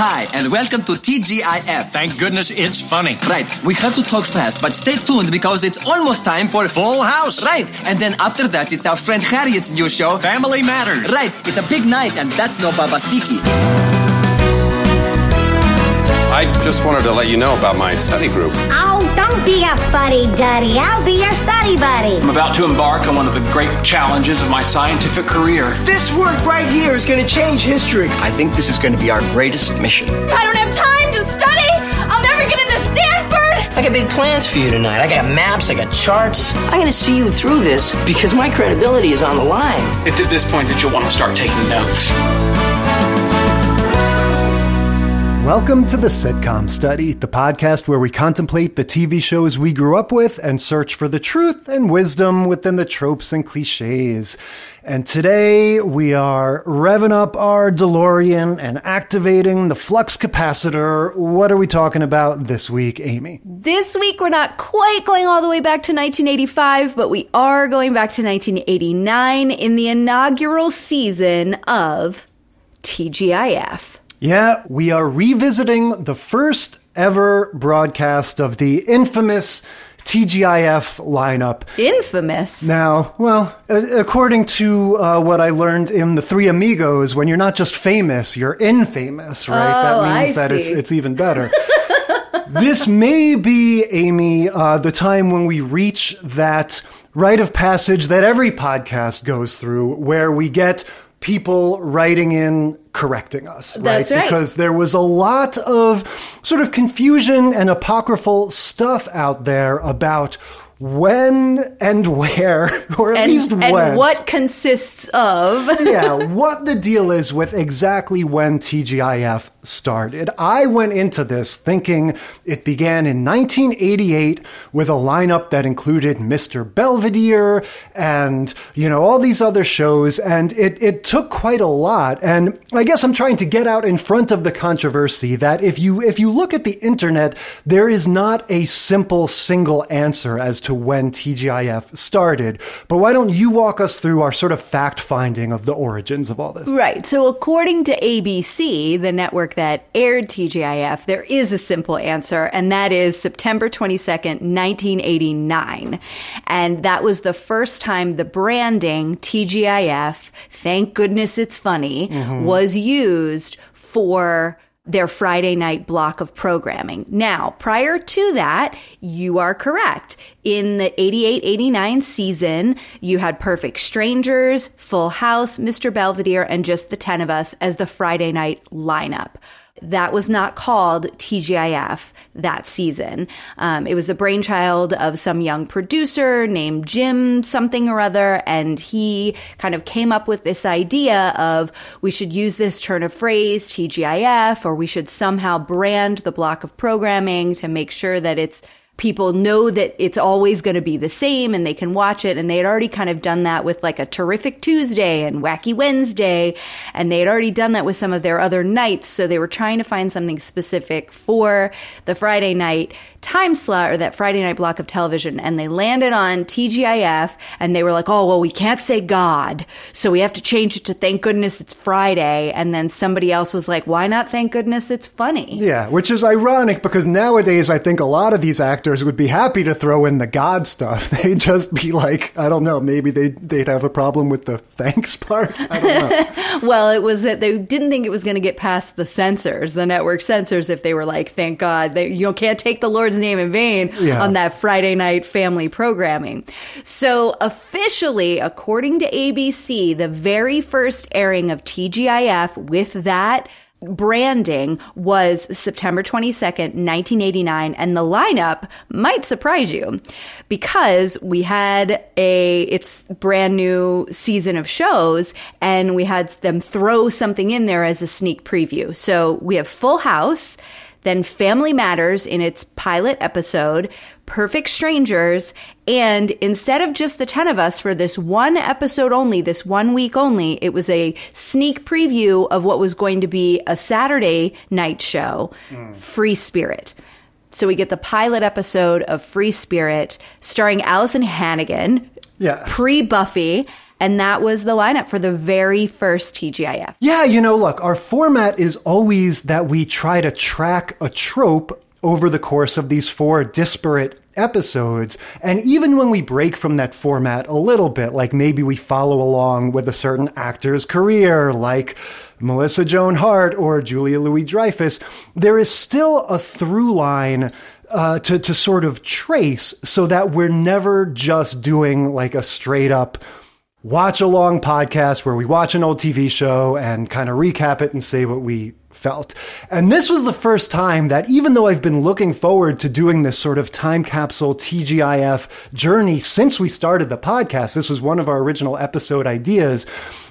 Hi, and welcome to TGIF. Thank goodness it's funny. Right, we have to talk fast, but stay tuned because it's almost time for Full House. Right, and then after that, it's our friend Harriet's new show. Family Matters. Right, it's a big night, and that's no babastiki. I just wanted to let you know about my study group. Oh, don't be a fuddy-duddy. I'll be your study buddy. I'm about to embark on one of the great challenges of my scientific career. This work right here is going to change history. I think this is going to be our greatest mission. I don't have time to study. I'll never get into Stanford. I got big plans for you tonight. I got maps, I got charts. I'm going to see you through this because my credibility is on the line. It's at this point that you'll want to start taking notes. Welcome to the Sitcom Study, the podcast where we contemplate the TV shows we grew up with and search for the truth and wisdom within the tropes and cliches. And today we are revving up our DeLorean and activating the flux capacitor. What are we talking about this week, Amy? This week, we're not quite going all the way back to 1985, but we are going back to 1989 in the inaugural season of TGIF. Yeah, we are revisiting the first ever broadcast of the infamous TGIF lineup. Infamous. Now, well, according to uh, what I learned in the Three Amigos, when you're not just famous, you're infamous, right? Oh, that means I that it's it's even better. this may be, Amy, uh, the time when we reach that rite of passage that every podcast goes through, where we get people writing in correcting us, right? Right. Because there was a lot of sort of confusion and apocryphal stuff out there about when and where, or at And, least and when. what consists of. yeah, what the deal is with exactly when TGIF started. I went into this thinking it began in 1988 with a lineup that included Mr. Belvedere and, you know, all these other shows, and it, it took quite a lot. And I guess I'm trying to get out in front of the controversy that if you if you look at the internet, there is not a simple single answer as to when TGIF started. But why don't you walk us through our sort of fact finding of the origins of all this? Right. So, according to ABC, the network that aired TGIF, there is a simple answer, and that is September 22nd, 1989. And that was the first time the branding TGIF, thank goodness it's funny, mm-hmm. was used for their Friday night block of programming. Now, prior to that, you are correct. In the 88 89 season, you had Perfect Strangers, Full House, Mr. Belvedere, and just the 10 of us as the Friday night lineup. That was not called TGIF that season. Um, it was the brainchild of some young producer named Jim something or other, and he kind of came up with this idea of we should use this turn of phrase, TGIF, or we should somehow brand the block of programming to make sure that it's people know that it's always going to be the same and they can watch it. And they had already kind of done that with like a terrific Tuesday and wacky Wednesday. And they had already done that with some of their other nights. So they were trying to find something specific for the Friday night time slot or that Friday night block of television. And they landed on TGIF and they were like, oh, well, we can't say God. So we have to change it to thank goodness it's Friday. And then somebody else was like, why not thank goodness it's funny? Yeah, which is ironic because nowadays I think a lot of these actors would be happy to throw in the God stuff. They'd just be like, I don't know, maybe they'd, they'd have a problem with the thanks part. I don't know. Well, it was that they didn't think it was going to get past the censors, the network censors, if they were like, thank God, they, you can't take the Lord's name in vain Yeah. on that Friday night family programming. So, officially, according to ABC, the very first airing of TGIF with that branding was September 22nd, 1989, and the lineup might surprise you because we had a it's brand new season of shows and we had them throw something in there as a sneak preview. So we have Full House, then Family Matters in its pilot episode, Perfect Strangers, and instead of just the 10 of us for this one episode only, this one week only, it was a sneak preview of what was going to be a Saturday night show, Free Spirit. So we get the pilot episode of Free Spirit starring Alyson Hannigan, Yes. pre Buffy, And that was the lineup for the very first TGIF. Yeah, you know, look, our format is always that we try to track a trope over the course of these four disparate episodes. And even when we break from that format a little bit, like maybe we follow along with a certain actor's career, like Melissa Joan Hart or Julia Louis Dreyfus, there is still a through line uh, to, to sort of trace so that we're never just doing like a straight up watch along podcast where we watch an old TV show and kind of recap it and say what we felt. And this was the first time that even though I've been looking forward to doing this sort of time capsule TGIF journey since we started the podcast, this was one of our original episode ideas.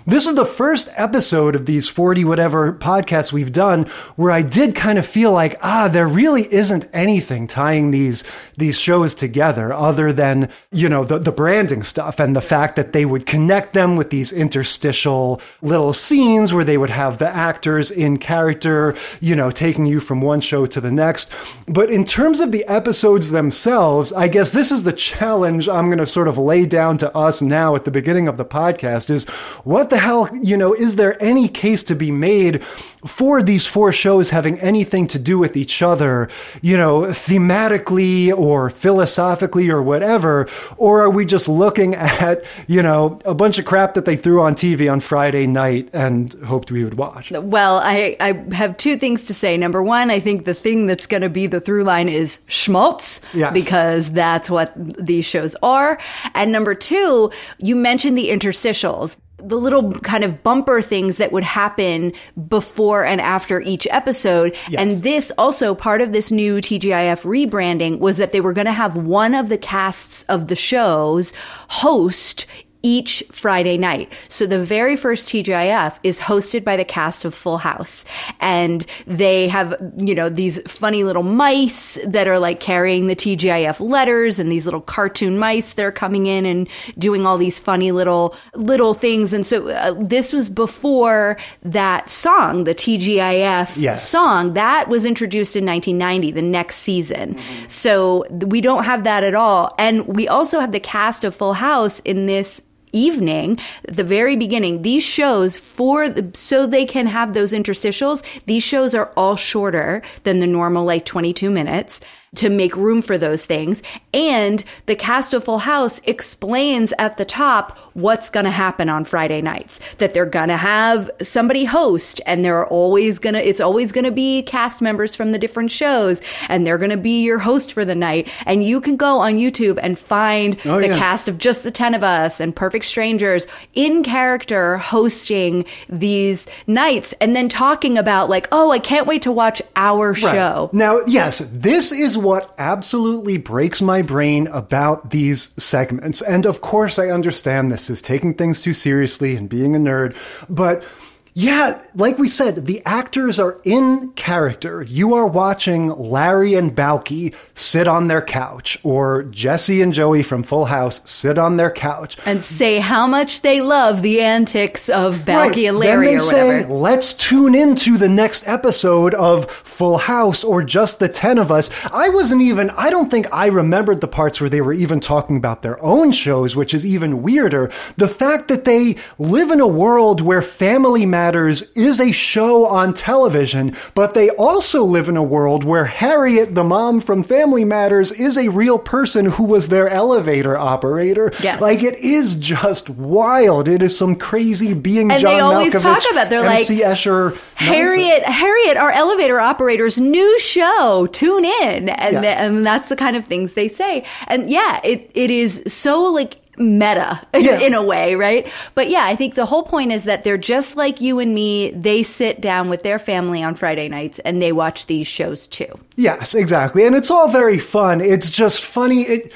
This is the first episode of these 40 whatever podcasts we've done where I did kind of feel like, ah, there really isn't anything tying these, these shows together other than, you know, the, the branding stuff and the fact that they would connect them with these interstitial little scenes where they would have the actors in character, you know, taking you from one show to the next. But in terms of the episodes themselves, I guess this is the challenge I'm going to sort of lay down to us now at the beginning of the podcast is what the the hell, you know, is there any case to be made for these four shows having anything to do with each other, you know, thematically or philosophically or whatever? Or are we just looking at, you know, a bunch of crap that they threw on TV on Friday night and hoped we would watch? Well, I, I have two things to say. Number one, I think the thing that's going to be the through line is schmaltz, yes. because that's what these shows are. And number two, you mentioned the interstitials the little kind of bumper things that would happen before and after each episode. Yes. And this also part of this new TGIF rebranding was that they were going to have one of the casts of the shows host each Friday night. So the very first TGIF is hosted by the cast of Full House. And they have, you know, these funny little mice that are like carrying the TGIF letters and these little cartoon mice that are coming in and doing all these funny little, little things. And so uh, this was before that song, the TGIF yes. song that was introduced in 1990, the next season. Mm-hmm. So we don't have that at all. And we also have the cast of Full House in this evening, the very beginning, these shows for the, so they can have those interstitials, these shows are all shorter than the normal like 22 minutes to make room for those things. And the cast of Full House explains at the top what's going to happen on Friday nights. That they're going to have somebody host and they're always going to, it's always going to be cast members from the different shows and they're going to be your host for the night. And you can go on YouTube and find oh, the yeah. cast of just the 10 of us and Perfect Strangers in character hosting these nights and then talking about like, oh, I can't wait to watch our right. show. Now, yes, this is what absolutely breaks my brain about these segments. And of course, I understand this is taking things too seriously and being a nerd, but yeah, like we said, the actors are in character. You are watching Larry and Balki sit on their couch, or Jesse and Joey from Full House sit on their couch and say how much they love the antics of Balki right. and Larry. Then they say, "Let's tune into the next episode of Full House or just the ten of us." I wasn't even. I don't think I remembered the parts where they were even talking about their own shows, which is even weirder. The fact that they live in a world where family matters Matters is a show on television, but they also live in a world where Harriet, the mom from Family Matters, is a real person who was their elevator operator. Yes. Like it is just wild. It is some crazy being and John they always Malkovich, talk about they're MC like Escher. Harriet, Harriet, our elevator operator's new show. Tune in, and yes. th- and that's the kind of things they say. And yeah, it it is so like meta yeah. in a way, right? But yeah, I think the whole point is that they're just like you and me. They sit down with their family on Friday nights and they watch these shows too. Yes, exactly. And it's all very fun. It's just funny. It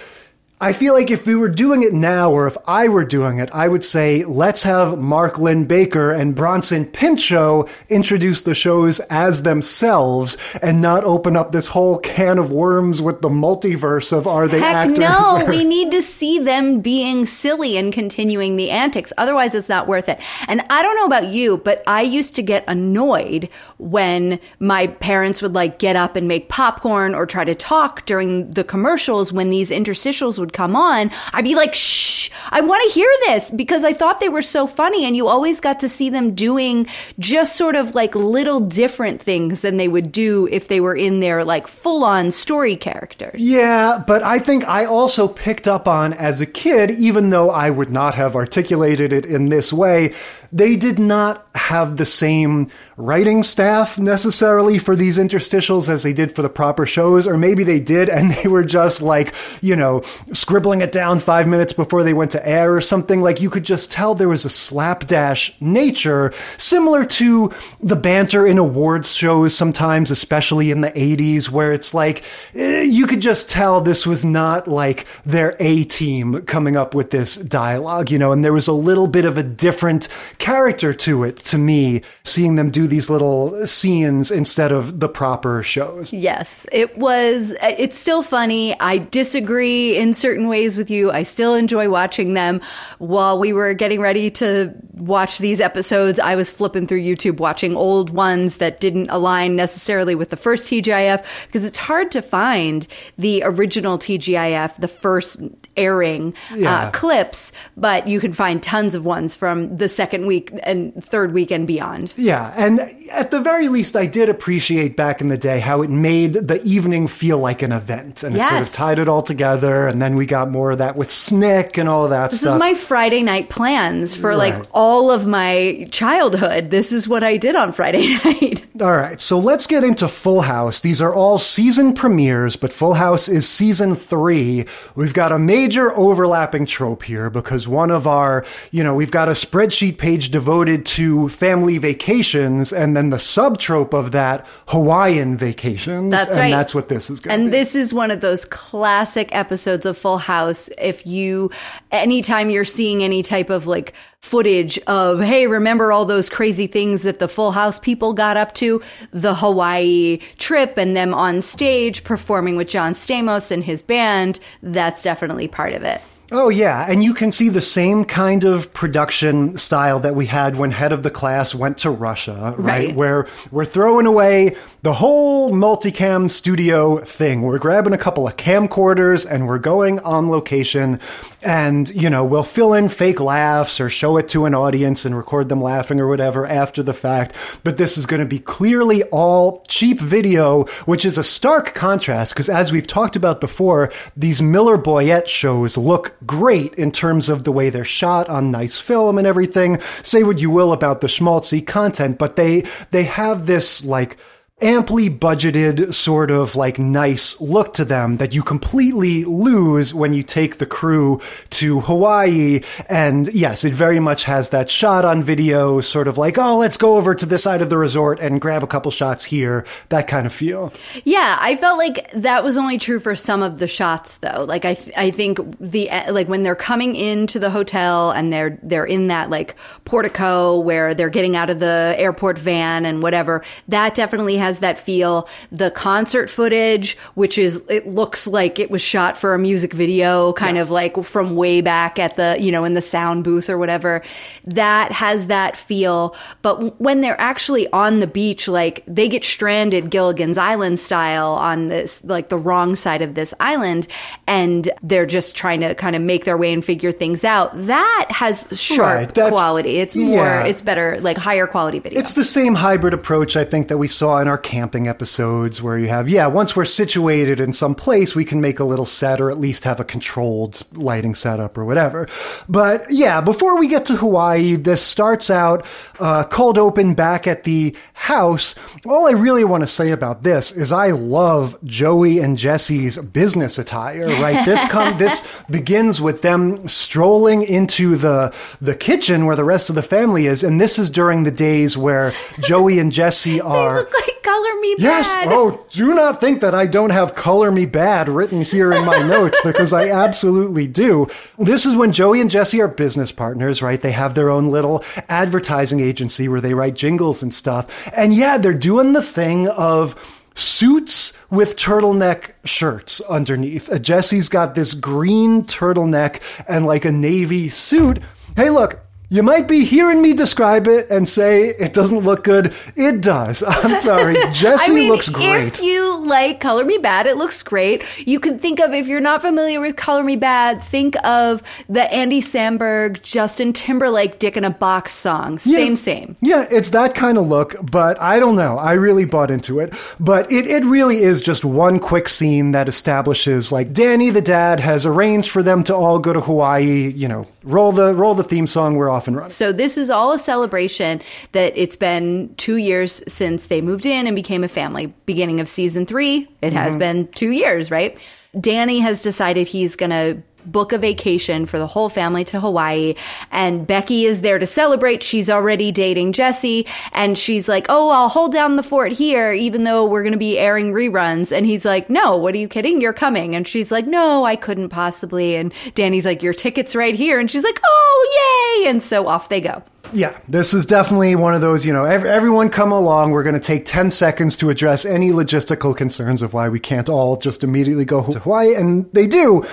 I feel like if we were doing it now, or if I were doing it, I would say, let's have Mark Linn-Baker and Bronson Pinchot introduce the shows as themselves and not open up this whole can of worms with the multiverse of are they Heck actors? No, or... we need to see them being silly and continuing the antics. Otherwise, it's not worth it. And I don't know about you, but I used to get annoyed when my parents would like get up and make popcorn or try to talk during the commercials when these interstitials would would come on, I'd be like, shh, I want to hear this because I thought they were so funny. And you always got to see them doing just sort of like little different things than they would do if they were in their like full on story characters. Yeah, but I think I also picked up on as a kid, even though I would not have articulated it in this way, they did not have the same writing staff necessarily for these interstitials as they did for the proper shows, or maybe they did and they were just like, you know, scribbling it down five minutes before they went to air or something. Like you could just tell there was a slapdash nature, similar to the banter in awards shows sometimes, especially in the 80s, where it's like, eh, you could just tell this was not like their A team coming up with this dialogue, you know, and there was a little bit of a different character to it to me, seeing them do these little scenes instead of the proper shows. Yes, it was. It's still funny. I disagree in certain ways with you. I still enjoy watching them. While we were getting ready to watch these episodes, I was flipping through YouTube watching old ones that didn't align necessarily with the first TGIF because it's hard to find the original TGIF, the first airing Yeah. uh, clips, but you can find tons of ones from the second week and third week and beyond. Yeah, and at the very least, I did appreciate back in the day how it made the evening feel like an event, and it sort of tied it all together. And then we got more of that with Snick and all that This stuff. is my Friday night plans for Right. like all of my childhood. This is what I did on Friday night. All right, so let's get into Full House. These are all season premieres, but Full House is season three. We've got a major overlapping trope here because one of our, you know, we've got a spreadsheet page devoted to family vacations, and then the sub trope of that, Hawaiian vacations. That's and right. that's what this is going to be. And be. this is one of those classic episodes of Full House. If you, anytime you're seeing any type of like footage of, hey, remember all those crazy things that the Full House people got up to? The Hawaii trip and them on stage performing with John Stamos and his band. That's definitely part of it. Oh, yeah. And you can see the same kind of production style that we had when Head of the Class went to Russia, right? Right. Where we're throwing away the whole multicam studio thing. We're grabbing a couple of camcorders and we're going on location and, you know, we'll fill in fake laughs or show it to an audience and record them laughing or whatever after the fact. But this is going to be clearly all cheap video, which is a stark contrast because as we've talked about before, these Miller Boyett shows look great in terms of the way they're shot on nice film and everything. Say what you will about the schmaltzy content, but they, they have this like, amply budgeted sort of like nice look to them that you completely lose when you take the crew to Hawaii. And yes, it very much has that shot on video sort of like, oh, let's go over to this side of the resort and grab a couple shots here, that kind of feel. Yeah, I felt like that was only true for some of the shots though. Like I th- I think the like when they're coming into the hotel and they're they're in that like portico where they're getting out of the airport van and whatever, that definitely has that feel. The concert footage, which is it looks like it was shot for a music video kind of like from way back at the, you know, in the sound booth or whatever. That has that feel, but when they're actually on the beach like they get stranded Gilligan's Island style on this like the wrong side of this island and they're just trying to kind of make their way and figure things out. That has sharp Right, quality. It's more yeah. it's better like higher quality video. It's the same hybrid approach I think that we saw in our camping episodes where you have, yeah, once we're situated in some place, we can make a little set or at least have a controlled lighting setup or whatever. But yeah, before we get to Hawaii, this starts out uh, cold open back at the house. All I really want to say about this is I love Joey and Jesse's business attire, right? This come this begins with them strolling into the the kitchen where the rest of the family is, and this is during the days where Joey and Jesse are like Color Me Badd. Yes. Oh, do not think that I don't have Color Me Badd written here in my notes because I absolutely do. This is when Joey and Jesse are business partners, right? They have their own little advertising agency where they write jingles and stuff. And yeah, they're doing the thing of suits with turtleneck shirts underneath. Uh, Jesse's got this green turtleneck and like a navy suit. Hey, look, You might be hearing me describe it and say it doesn't look good. It does. I'm sorry. Jesse I mean, looks great. If you like Color Me Badd, it looks great. You can think of, if you're not familiar with Color Me Badd, think of the Andy Samberg, Justin Timberlake Dick in a Box song. Same, same. Yeah, it's that kind of look, but I don't know. I really bought into it. But it, it really is just one quick scene that establishes like Danny the dad has arranged for them to all go to Hawaii, you know, roll the roll the theme song, we're off and running. So this is all a celebration that it's been two years since they moved in and became a family. Beginning of season three, it has Mhm. been two years, right? Danny has decided he's gonna book a vacation for the whole family to Hawaii and Becky is there to celebrate. She's already dating Jesse and she's like, "Oh, I'll hold down the fort here even though we're going to be airing reruns." And he's like, "No, what are you kidding? You're coming." And she's like, "No, I couldn't possibly." And Danny's like, "Your ticket's right here." And she's like, "Oh, yay!" And so off they go. Yeah, this is definitely one of those, you know, ev- everyone come along. We're going to take 10 seconds to address any logistical concerns of why we can't all just immediately go to Hawaii. And they do.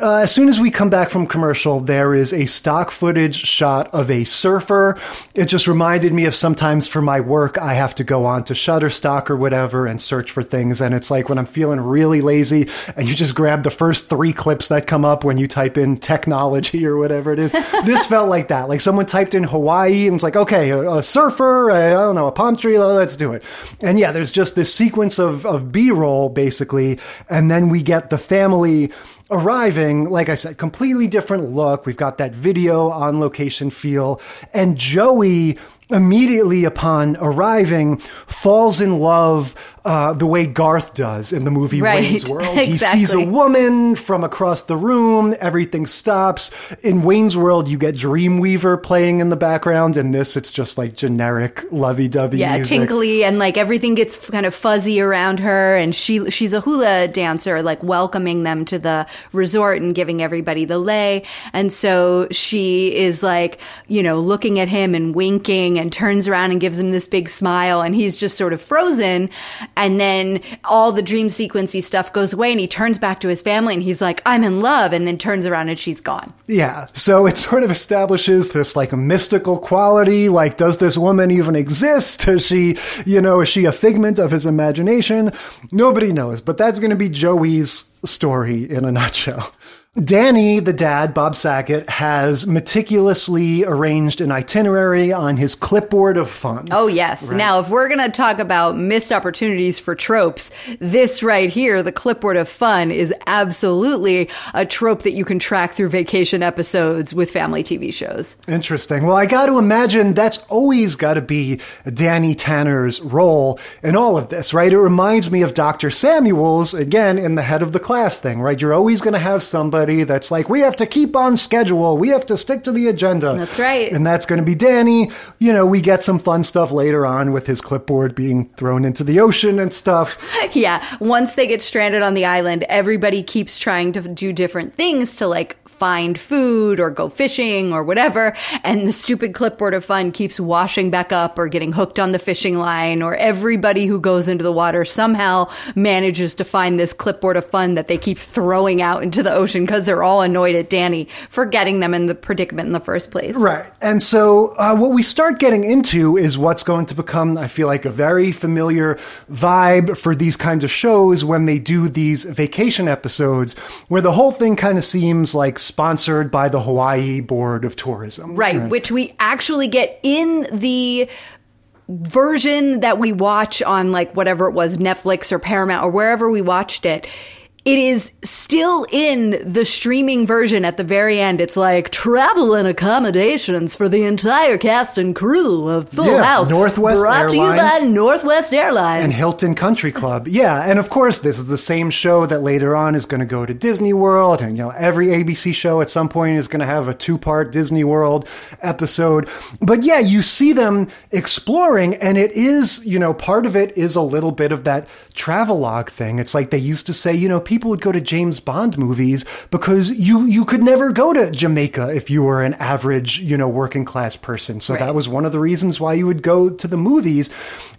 Uh, as soon as we come back from commercial, there is a stock footage shot of a surfer. It just reminded me of sometimes for my work, I have to go on to Shutterstock or whatever and search for things. And it's like when I'm feeling really lazy and you just grab the first three clips that come up when you type in technology or whatever it is. this felt like that. Like someone typed in Hawaii and was like, okay, a, a surfer, I I don't know, a palm tree, let's do it. And yeah, there's just this sequence of, of B roll basically. And then we get the family arriving, like I said, completely different look. We've got that video on location feel. And Joey immediately upon arriving falls in love uh, the way Garth does in the movie Right. Wayne's World. He sees a woman from across the room, everything stops. In Wayne's World, you get Dreamweaver playing in the background. In this, it's just like generic lovey dovey yeah, music. tinkly and like everything gets kind of fuzzy around her and she she's a hula dancer like welcoming them to the resort and giving everybody the lei. And so she is like, you know, looking at him and winking and turns around and gives him this big smile and he's just sort of frozen and then all the dream sequency stuff goes away and he turns back to his family and he's like, "I'm in love." And then turns around and she's gone. Yeah. So it sort of establishes this like mystical quality. Like, does this woman even exist? Is she, you know, is she a figment of his imagination? Nobody knows, but that's going to be Joey's story in a nutshell. Danny, the dad, Bob Saget, has meticulously arranged an itinerary on his clipboard of fun. Oh, yes. Right. Now, if we're going to talk about missed opportunities for tropes, this right here, the clipboard of fun, is absolutely a trope that you can track through vacation episodes with family TV shows. Interesting. Well, I got to imagine that's always got to be Danny Tanner's role in all of this, right? It reminds me of Dr. Samuels, again, in the head of the class thing, right? You're always going to have somebody that's like, we have to keep on schedule. We have to stick to the agenda. That's right. And that's going to be Danny. You know, we get some fun stuff later on with his clipboard being thrown into the ocean and stuff. yeah. Once they get stranded on the island, everybody keeps trying to do different things to like find food or go fishing or whatever. And the stupid clipboard of fun keeps washing back up or getting hooked on the fishing line, or everybody who goes into the water somehow manages to find this clipboard of fun that they keep throwing out into the ocean because they're all annoyed at Danny for getting them in the predicament in the first place. Right. And so uh, what we start getting into is what's going to become, I feel like, a very familiar vibe for these kinds of shows when they do these vacation episodes where the whole thing kind of seems like sponsored by the Hawaii Board of Tourism. Right, which we actually get in the version that we watch on like whatever it was Netflix or Paramount or wherever we watched it. It is still in the streaming version at the very end. It's like travel and accommodations for the entire cast and crew of Full Yeah, House. Northwest brought to you by Northwest Airlines. and Hilton Country Club. Yeah, and of course, this is the same show that later on is going to go to Disney World, and you know every ABC show at some point is going to have a two-part Disney World episode. But yeah, you see them exploring, and it is you know part of it is a little bit of that travelogue thing. It's like they used to say, you know, people would go to James Bond movies because you you could never go to Jamaica if you were an average, you know, working class person. So Right. that was one of the reasons why you would go to the movies.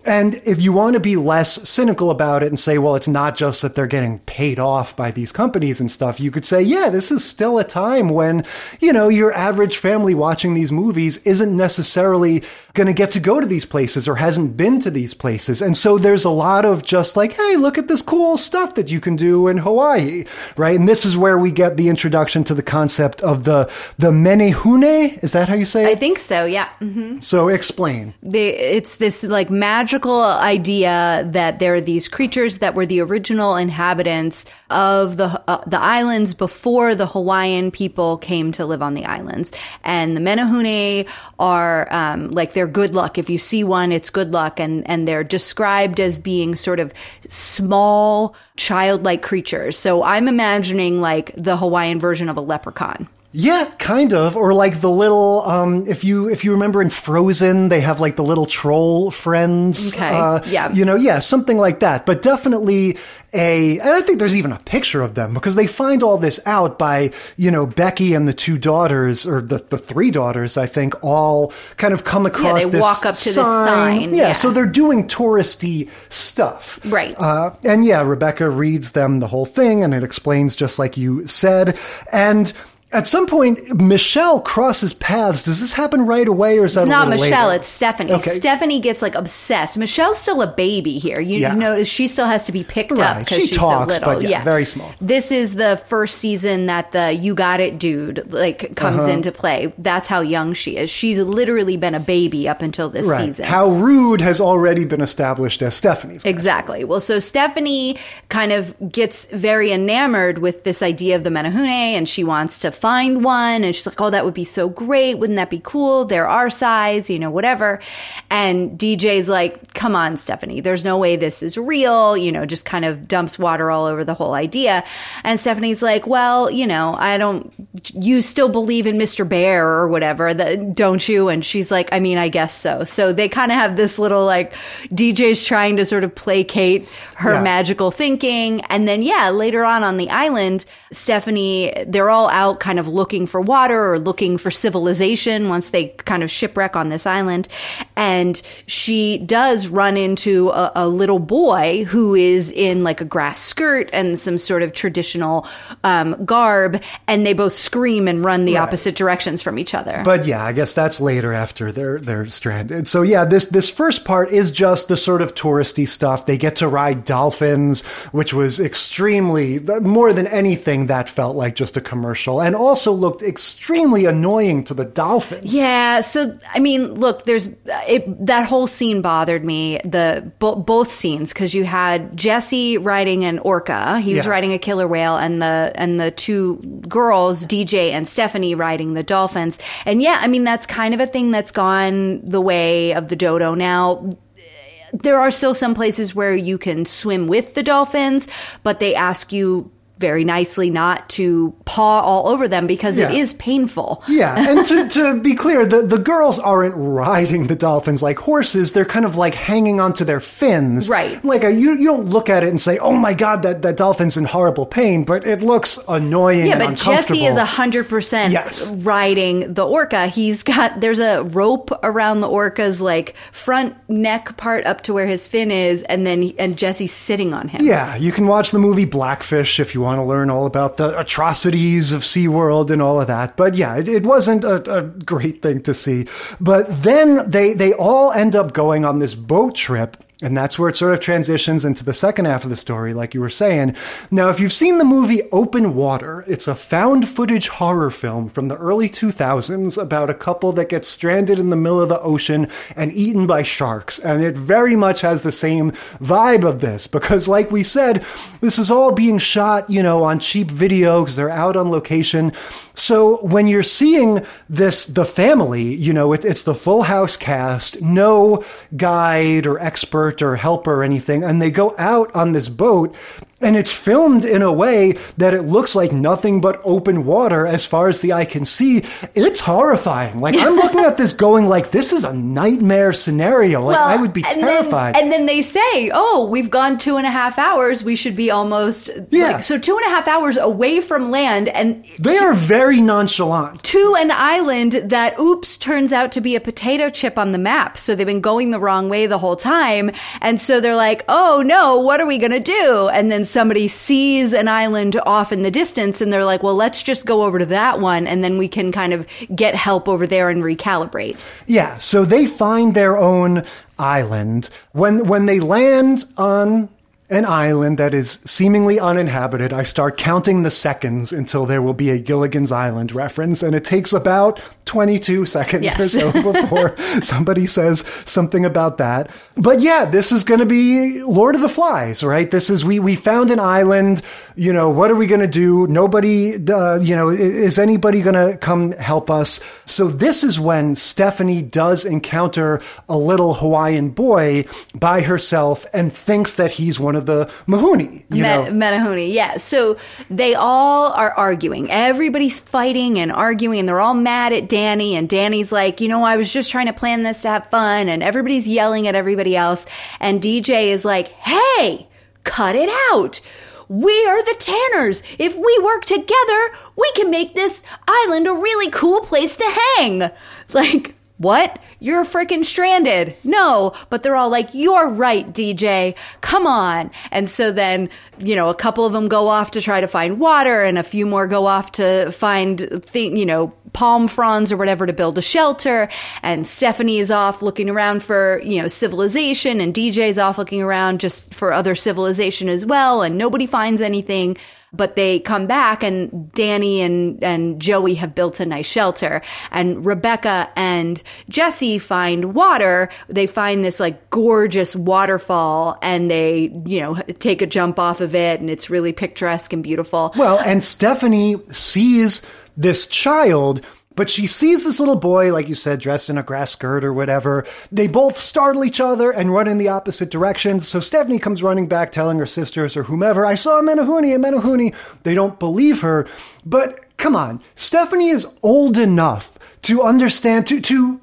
And if you want to be less cynical about it and say, well, it's not just that they're getting paid off by these companies and stuff, you could say, yeah, this is still a time when, you know, your average family watching these movies isn't necessarily going to get to go to these places or hasn't been to these places. And so there's a lot of just like, hey, look at this cool stuff that you can do in Hawaii, right? And this is where we get the introduction to the concept of the the menehune. Is that how you say it? I think so. Yeah. hmm so explain. they, it's this like magical idea that there are these creatures that were the original inhabitants of the uh, the islands before the Hawaiian people came to live on the islands, and the Menehune are um, like they're good luck. If you see one, it's good luck, and and they're described as being sort of small childlike creatures. So I'm imagining like the Hawaiian version of a leprechaun. Yeah, kind of. Or like the little um if you if you remember in Frozen, they have like the little troll friends. Okay, Uh, yeah. You know, yeah, something like that. But definitely a and I think there's even a picture of them because they find all this out by, you know, Becky and the two daughters or the, the three daughters, I think, all kind of come across Yeah, they walk up to this sign, Yeah, yeah. so they're doing touristy stuff. Right. Uh, and yeah, Rebecca reads them the whole thing and it explains just like you said. And at some point, Michelle crosses paths. Does this happen right away or is that It's a not Michelle, later? it's Stephanie. Okay. Stephanie gets like obsessed. Michelle's still a baby here. You Yeah. know, she still has to be picked up because She she's talks, so little. but yeah, very small. This is the first season that the "You Got It" dude like comes Uh-huh. into play. That's how young she is. She's literally been a baby up until this Right. season. How rude has already been established as Stephanie's. Exactly. Well, so Stephanie kind of gets very enamored with this idea of the Menehune and she wants to find one. And she's like, oh, that would be so great. Wouldn't that be cool? They're our size, you know, whatever. And DJ's like, come on, Stephanie, there's no way this is real, you know, just kind of dumps water all over the whole idea. And Stephanie's like, well, you know, I don't, you still believe in Mr. Bear or whatever, don't you? And she's like, I mean, I guess so. So they kind of have this little like DJ's trying to sort of placate her Yeah. magical thinking. And then, yeah, later on on the island, Stephanie, they're all out kind of looking for water or looking for civilization once they kind of shipwreck on this island. And she does run into a, a little boy who is in like a grass skirt and some sort of traditional um, garb. And they both scream and run the Right. opposite directions from each other. But yeah, I guess that's later after they're they're stranded. So yeah, this this first part is just the sort of touristy stuff. They get to ride dolphins, which was extremely more than anything that felt like just a commercial, and also looked extremely annoying to the dolphins. Yeah, so I mean, look, there's it, that whole scene bothered me. The bo- both scenes because you had Jesse riding an orca, he was Yeah. riding a killer whale, and the and the two girls, DJ and Stephanie, riding the dolphins. And yeah, I mean that's kind of a thing that's gone the way of the dodo now. There are still some places where you can swim with the dolphins, but they ask you very nicely not to paw all over them because it Yeah. is painful. Yeah, and to, to be clear, the, the girls aren't riding the dolphins like horses. They're kind of like hanging onto their fins. Right. Like a, you, you don't look at it and say, oh my God, that, that dolphin's in horrible pain, but it looks annoying Yeah, and but. Jesse is a hundred percent Yes. riding the orca. He's got there's a rope around the orca's like front neck part up to where his fin is, and then and Jesse's sitting on him. Yeah, you can watch the movie Blackfish if you want to learn all about the atrocities of SeaWorld and all of that. But yeah, it, it wasn't a, a great thing to see. But then they, they all end up going on this boat trip. And that's where it sort of transitions into the second half of the story, like you were saying. Now, if you've seen the movie Open Water, it's a found footage horror film from the early 2000s about a couple that gets stranded in the middle of the ocean and eaten by sharks. And it very much has the same vibe of this because, like we said, this is all being shot, you know, on cheap video because they're out on location. So when you're seeing this, the family, you know, it, it's the full house cast, no guide or expert or helper or anything, and they go out on this boat and it's filmed in a way that it looks like nothing but open water as far as the eye can see. It's horrifying. Like I'm looking at this going like this is a nightmare scenario. Like Well, I would be and terrified. Then, and then they say, "Oh, we've gone two and a half hours. We should be almost Yeah. like, so two and a half hours away from land, and they are very nonchalant. to an island that, oops, turns out to be a potato chip on the map. So they've been going the wrong way the whole time, and so they're like, "Oh no, what are we gonna do?" And then somebody sees an island off in the distance, and they're like, "Well, let's just go over to that one, and then we can kind of get help over there and recalibrate." Yeah, so they find their own island. When when they land on an island that is seemingly uninhabited, I start counting the seconds until there will be a Gilligan's Island reference, and it takes about 22 seconds Yes. or so before somebody says something about that. But yeah, this is going to be Lord of the Flies, right? This is we we found an island. You know, what are we going to do? Nobody, uh, you know, is anybody going to come help us? So this is when Stephanie does encounter a little Hawaiian boy by herself and thinks that he's one of the Mahoney. You know, Me- Menahoni, yeah. So they all are arguing. Everybody's fighting and arguing, and they're all mad at Danny. And Danny's like, you know, I was just trying to plan this to have fun. And everybody's yelling at everybody else. And DJ is like, hey, cut it out. We are the Tanners. If we work together, we can make this island a really cool place to hang. Like, what? You're freaking stranded. No, but they're all like, you're right, DJ. Come on. And so then, you know, a couple of them go off to try to find water and a few more go off to find, you know, palm fronds or whatever to build a shelter. And Stephanie is off looking around for, you know, civilization and DJ's off looking around just for other civilization as well. And nobody finds anything but they come back and Danny and, and Joey have built a nice shelter and Rebecca and Jesse find water. They find this like gorgeous waterfall and they, you know, take a jump off of it and it's really picturesque and beautiful. Well, and Stephanie sees this child, but she sees this little boy, like you said, dressed in a grass skirt or whatever. They both startle each other and run in the opposite directions. So Stephanie comes running back, telling her sisters or whomever, I saw a Menehune, a Menehune. They don't believe her. But come on, Stephanie is old enough to understand, to, to,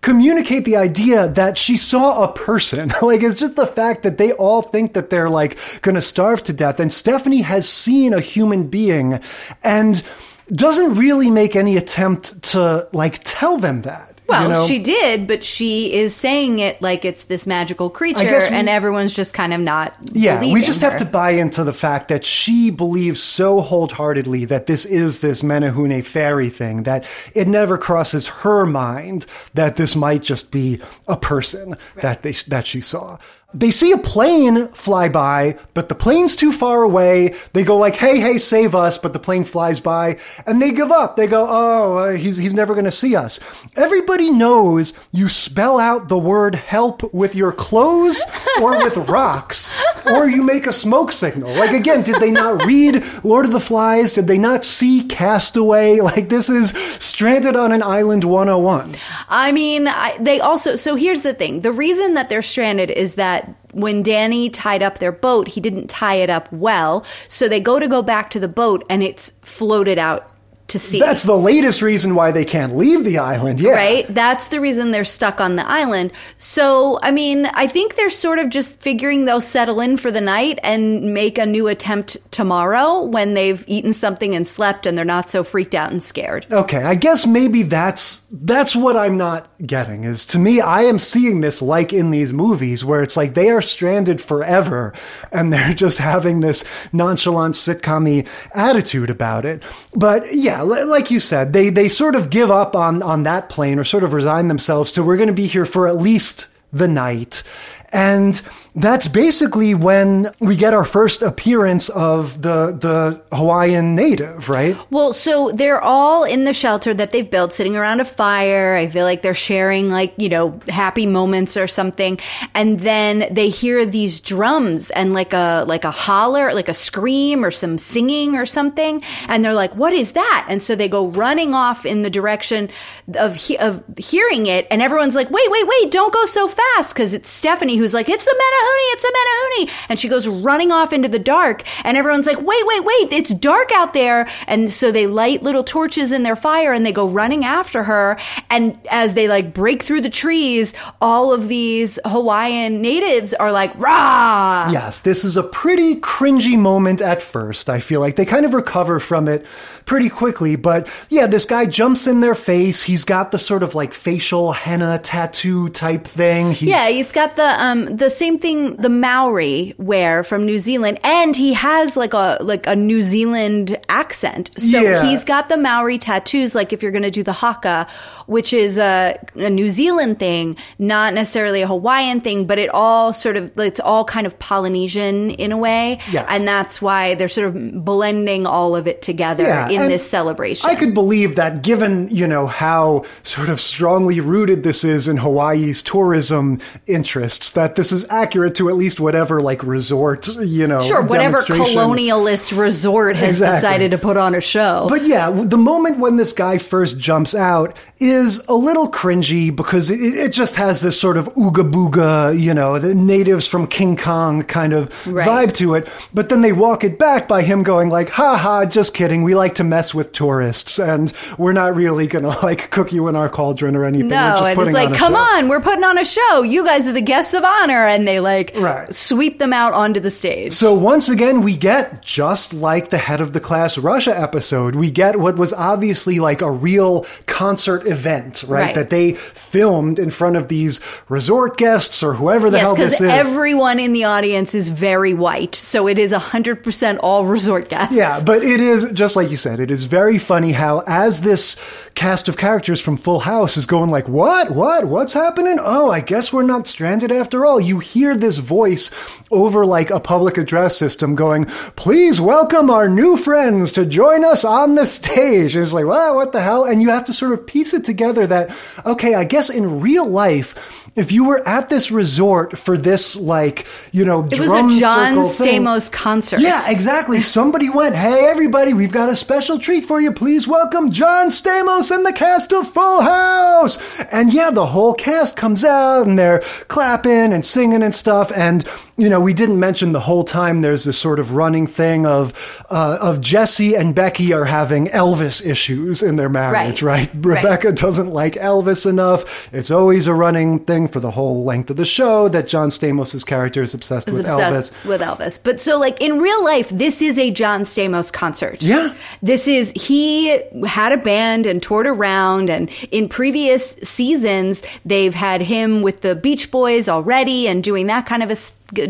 communicate the idea that she saw a person. like it's just the fact that they all think that they're like going to starve to death and Stephanie has seen a human being and doesn't really make any attempt to like tell them that. Well, you know? she did, but she is saying it like it's this magical creature, we- and everyone's just kind of not. Yeah, we just her. have to buy into the fact that she believes so wholeheartedly that this is this Menehune fairy thing that it never crosses her mind that this might just be a person that they that she saw. They see a plane fly by, but the plane's too far away. They go like, "Hey, hey, save us!" But the plane flies by, and they give up. They go, "Oh, uh, he's he's never going to see us." Everybody knows you spell out the word "help" with your clothes or with rocks, or you make a smoke signal. Like again, did they not read Lord of the Flies? Did they not see Castaway? Like this is stranded on an island 101. I mean, I, they also. So here's the thing: the reason that they're stranded is that when Danny tied up their boat, he didn't tie it up well. So they go to go back to the boat, and it's floated out to sea. That's the latest reason why they can't leave the island. Yeah. Right? That's the reason they're stuck on the island. So, I mean, I think they're sort of just figuring they'll settle in for the night and make a new attempt tomorrow when they've eaten something and slept and they're not so freaked out and scared. Okay, I guess maybe that's that's what I'm not getting. Is to me, I am seeing this like in these movies where it's like they are stranded forever and they're just having this nonchalant sitcom attitude about it. But yeah, li- like you said, they they sort of give up on on that plane or sort of resign themselves to we're going to be here for at least the night. And that's basically when we get our first appearance of the the Hawaiian native, right? Well, so they're all in the shelter that they've built, sitting around a fire. I feel like they're sharing, like, you know, happy moments or something. And then they hear these drums and like a, like a holler, like a scream or some singing or something. And they're like, what is that? And so they go running off in the direction of, he- of hearing it. And everyone's like, wait, wait, wait, don't go so fast. Cause it's Stephanie who's like, it's the Menehune, it's the Menehune. And she goes running off into the dark. And everyone's like, wait, wait, wait, it's dark out there. And so they light little torches in their fire and they go running after her. And as they like break through the trees, all of these Hawaiian natives are like, rah! Yes, this is a pretty cringy moment at first. I feel like they kind of recover from it pretty quickly. But yeah, this guy jumps in their face. He's got the sort of like facial henna tattoo type thing. He, yeah, he's got the um the same thing the Maori wear from New Zealand, and he has like a like a New Zealand accent. So Yeah. he's got the Maori tattoos. Like if you're going to do the haka, which is a, a New Zealand thing, not necessarily a Hawaiian thing, but it all sort of it's all kind of Polynesian in a way. Yes. and that's why they're sort of blending all of it together Yeah, in and this celebration. I could believe that given, you know, how sort of strongly rooted this is in Hawaii's tourism interests, that this is accurate to at least whatever like resort, you know, Sure, whatever colonialist resort has Exactly. decided to put on a show. But yeah, the moment when this guy first jumps out is a little cringy because it, it just has this sort of ooga booga, you know, the natives from King Kong kind of Right. vibe to it. But then they walk it back by him going like, ha ha, just kidding. We like to mess with tourists and we're not really to like cook you in our cauldron or anything. No, just and putting it's like, on a come show." on, we're putting on a show. You guys are the guests of honor. And they like Right. sweep them out onto the stage. So once again, we get just like the head of the class Russia episode, we get what was obviously like a real concert event, right? Right. That they filmed in front of these resort guests or whoever the yes, hell this because is. everyone in the audience is very white. So it is 100% all resort guests. Yeah, but it is just like you said. It is very funny how, as this cast of characters from Full House is going like, "What? What? What's happening? Oh, I guess we're not stranded after all." You hear this voice over like a public address system going, "Please welcome our new friends to join us on the stage." And it's like, "Well, what the hell?" And you have to sort of piece it together that, okay, I guess in real life. If you were at this resort for this, like, you know, It was a John circle thing- Stamos concert. yeah, exactly. Somebody went, "Hey, everybody, we've got a special treat for you. Please welcome John Stamos and the cast of Full House." And yeah, the whole cast comes out and they're clapping and singing and stuff. And you know, we didn't mention the whole time there's this sort of running thing of uh, of Jesse and Becky are having Elvis issues in their marriage, Right. right? Rebecca doesn't like Elvis enough. It's always a running thing for the whole length of the show that John Stamos' character is obsessed is with obsessed Elvis. with Elvis. But so, like in real life, this is a John Stamos concert. Yeah. This is, he had a band and toured around, and in previous seasons, they've had him with the Beach Boys already and doing that kind of a.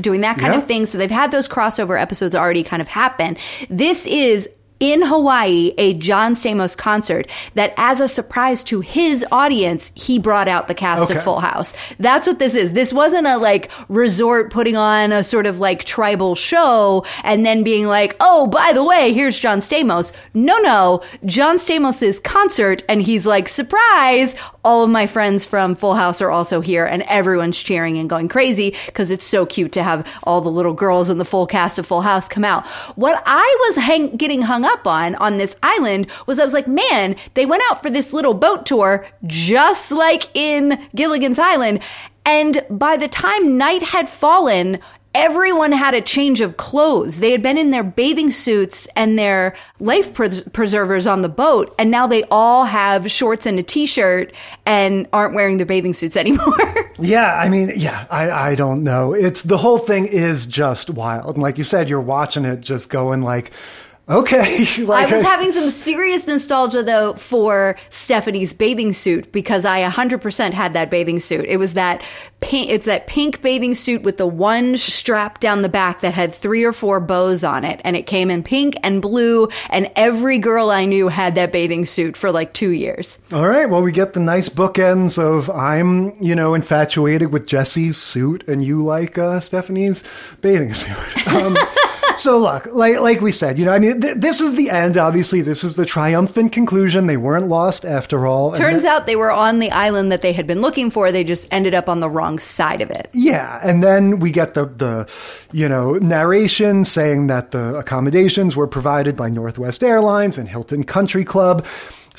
Doing that kind Yeah. of thing. So they've had those crossover episodes already kind of happen. This is in Hawaii, a John Stamos concert that, as a surprise to his audience, he brought out the cast Okay. of Full House. That's what this is. This wasn't a like resort putting on a sort of like tribal show and then being like, oh, by the way, here's John Stamos. No, no, John Stamos's concert, and he's like, surprise, all of my friends from Full House are also here, and everyone's cheering and going crazy because it's so cute to have all the little girls in the full cast of Full House come out. What I was hang- getting hung up on on this island was I was like, man, they went out for this little boat tour just like in Gilligan's Island. And by the time night had fallen, everyone had a change of clothes. They had been in their bathing suits and their life pres- preservers on the boat, and now they all have shorts and a t shirt and aren't wearing their bathing suits anymore. Yeah, I mean, yeah, I, I don't know. It's the whole thing is just wild. And like you said, you're watching it just going like, okay. like, I was having some serious nostalgia though for Stephanie's bathing suit because I 100% had that bathing suit. It was that pink, it's that pink bathing suit with the one strap down the back that had three or four bows on it and it came in pink and blue and every girl I knew had that bathing suit for like 2 years. All right, well, we get the nice bookends of I'm, you know, infatuated with Jesse's suit and you like uh, Stephanie's bathing suit. Um, so look, like like we said, you know, I mean, th- this is the end. Obviously, this is the triumphant conclusion. They weren't lost after all. Turns th- out they were on the island that they had been looking for. They just ended up on the wrong side of it. Yeah, and then we get the the you know narration saying that the accommodations were provided by Northwest Airlines and Hilton Country Club.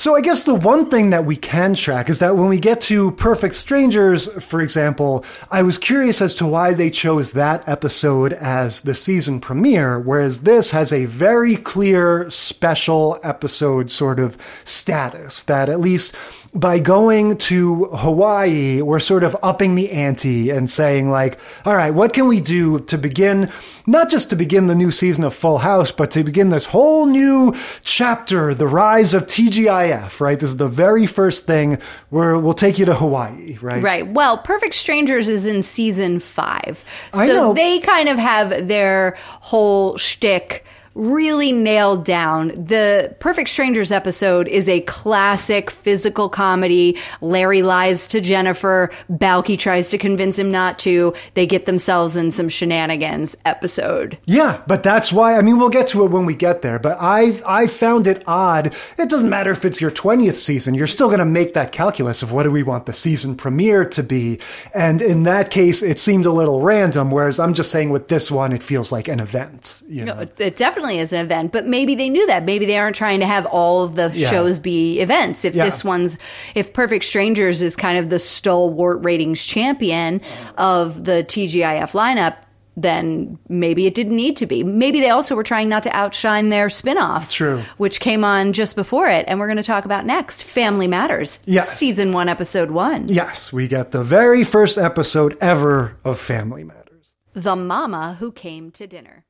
So I guess the one thing that we can track is that when we get to Perfect Strangers, for example, I was curious as to why they chose that episode as the season premiere, whereas this has a very clear special episode sort of status that at least by going to Hawaii, we're sort of upping the ante and saying, like, all right, what can we do to begin, not just to begin the new season of Full House, but to begin this whole new chapter, the rise of TGIF, right? This is the very first thing where we'll take you to Hawaii, right? Right. Well, Perfect Strangers is in season five. So they kind of have their whole shtick really nailed down. The Perfect Strangers episode is a classic physical comedy. Larry lies to Jennifer. Balki tries to convince him not to. They get themselves in some shenanigans episode. Yeah, but that's why. I mean, we'll get to it when we get there. But I, I found it odd. It doesn't matter if it's your twentieth season; you're still going to make that calculus of what do we want the season premiere to be. And in that case, it seemed a little random. Whereas I'm just saying, with this one, it feels like an event. You know? It definitely is an event, but maybe they knew that. Maybe they aren't trying to have all of the Yeah. shows be events. If Yeah. this one's, if Perfect Strangers is kind of the stalwart ratings champion of the TGIF lineup, then maybe it didn't need to be. Maybe they also were trying not to outshine their spinoff, True. which came on just before it, and we're going to talk about next. Family Matters, Yes. season one, episode one. Yes, we get the very first episode ever of Family Matters. The Mama Who Came to Dinner.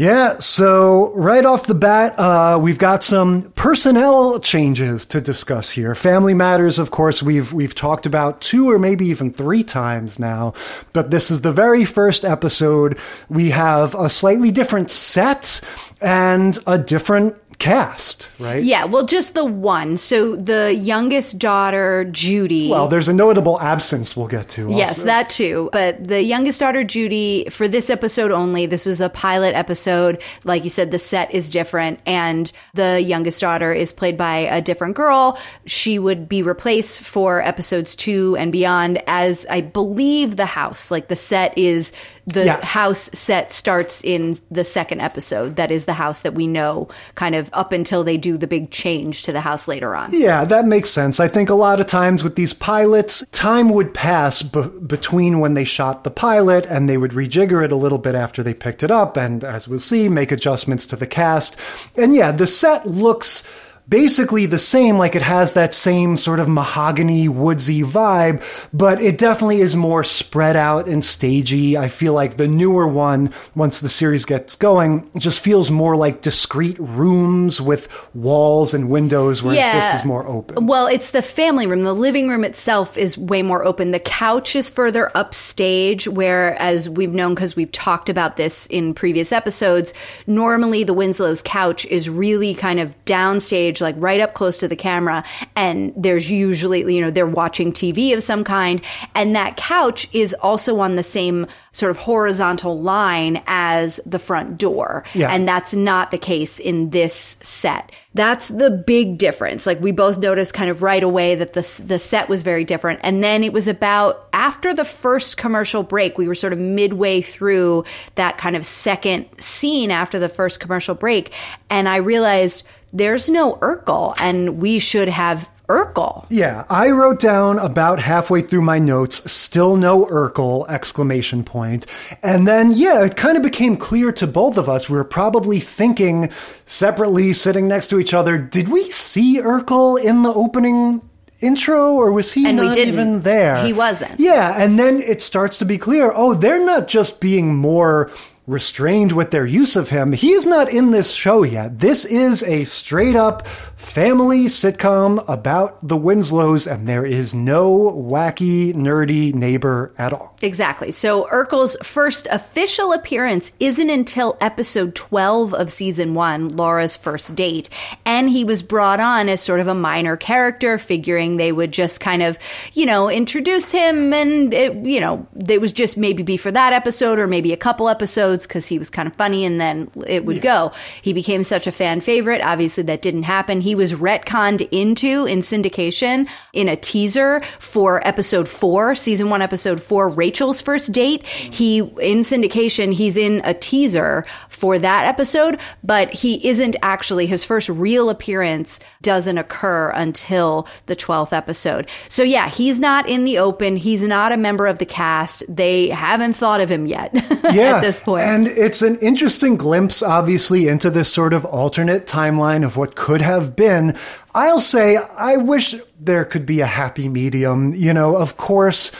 Yeah, so right off the bat, uh, we've got some personnel changes to discuss here. Family Matters, of course, we've we've talked about two or maybe even three times now, but this is the very first episode. We have a slightly different set and a different cast, right? Yeah, well, just the one. So the youngest daughter, Judy. Well, there's a notable absence we'll get to. Yes, that too. But the youngest daughter, Judy, for this episode only, this was a pilot episode. Like you said, the set is different, and the youngest daughter is played by a different girl. She would be replaced for episodes two and beyond as I believe the house. Like the set is the Yes. house set starts in the second episode. That is the house that we know kind of up until they do the big change to the house later on. Yeah, that makes sense. I think a lot of times with these pilots, time would pass b- between when they shot the pilot and they would rejigger it a little bit after they picked it up, and as we'll see, make adjustments to the cast. And yeah, the set looks basically the same, like it has that same sort of mahogany, woodsy vibe, but it definitely is more spread out and stagey. I feel like the newer one, once the series gets going, just feels more like discrete rooms with walls and windows, whereas this is more open. Well, it's the family room. The living room itself is way more open. The couch is further upstage, where, as we've known because we've talked about this in previous episodes, normally the Winslow's couch is really kind of downstage, like right up close to the camera. And there's usually, you know, they're watching TV of some kind. And that couch is also on the same sort of horizontal line as the front door. Yeah. And that's not the case in this set. That's the big difference. Like we both noticed kind of right away that the the set was very different. And then it was about after the first commercial break, we were sort of midway through that kind of second scene after the first commercial break, and I realized there's no Urkel and we should have Urkel. Yeah, I wrote down about halfway through my notes, still no Urkel, exclamation point. And then, yeah, it kind of became clear to both of us. We were probably thinking separately, sitting next to each other, did we see Urkel in the opening intro or was he And not even there? He wasn't. Yeah, and then it starts to be clear, oh, they're not just being more restrained with their use of him. He's not in this show yet. This is a straight up family sitcom about the Winslows, and there is no wacky, nerdy neighbor at all. Exactly. So Urkel's first official appearance isn't until episode 12 of season one, Laura's first date. And he was brought on as sort of a minor character, figuring they would just kind of, you know, introduce him and, it, you know, it was just maybe be for that episode or maybe a couple episodes. Episodes because he was kind of funny and then it would go. He became such a fan favorite. Obviously, that didn't happen. He was retconned into in syndication in a teaser for episode four, season one, episode four, Rachel's first date. He, in syndication, he's in a teaser for that episode, but he isn't actually, his first real appearance doesn't occur until the 12th episode. So yeah, he's not in the open. He's not a member of the cast. They haven't thought of him yet yeah. at this point. And it's an interesting glimpse, obviously, into this sort of alternate timeline of what could have been. I'll say, I wish there could be a happy medium. You know, of course,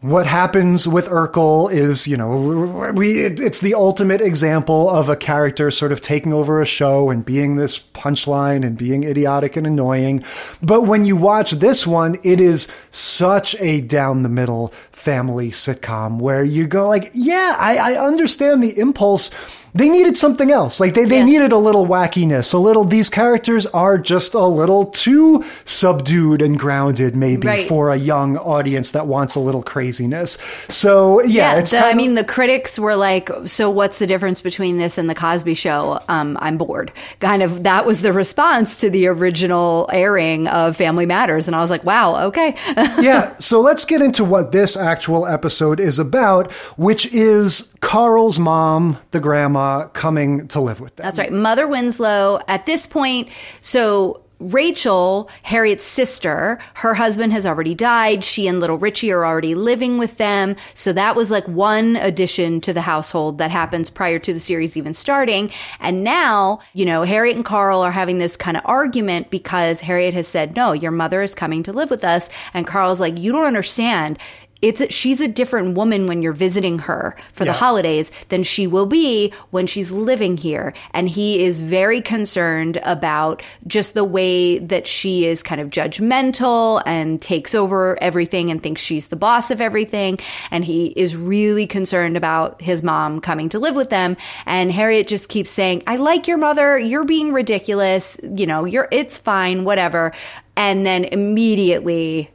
what happens with Urkel is, you know, we it's the ultimate example of a character sort of taking over a show and being this punchline and being idiotic and annoying. But when you watch this one, it is such a down the middle family sitcom where you go like, yeah, I, I understand the impulse they needed something else. Like they, they yeah. needed a little wackiness, a little, these characters are just a little too subdued and grounded maybe right. for a young audience that wants a little craziness. So yeah, yeah it's the, I mean, the critics were like, so what's the difference between this and the Cosby show? Um, I'm bored. Kind of, that was the response to the original airing of Family Matters. And I was like, wow, okay. yeah. So let's get into what this actual episode is about, which is Carl's mom, the grandma, coming to live with them. That's right. Mother Winslow, at this point, so Rachel, Harriet's sister, her husband has already died. She and little Richie are already living with them. So that was like one addition to the household that happens prior to the series even starting. And now, you know, Harriet and Carl are having this kind of argument because Harriet has said, no, your mother is coming to live with us. And Carl's like, you don't understand it's a, she's a different woman when you're visiting her for yeah. the holidays than she will be when she's living here. And he is very concerned about just the way that she is kind of judgmental and takes over everything and thinks she's the boss of everything. And he is really concerned about his mom coming to live with them. And Harriet just keeps saying I like your mother. You're being ridiculous. You know you're it's fine whatever. And then immediately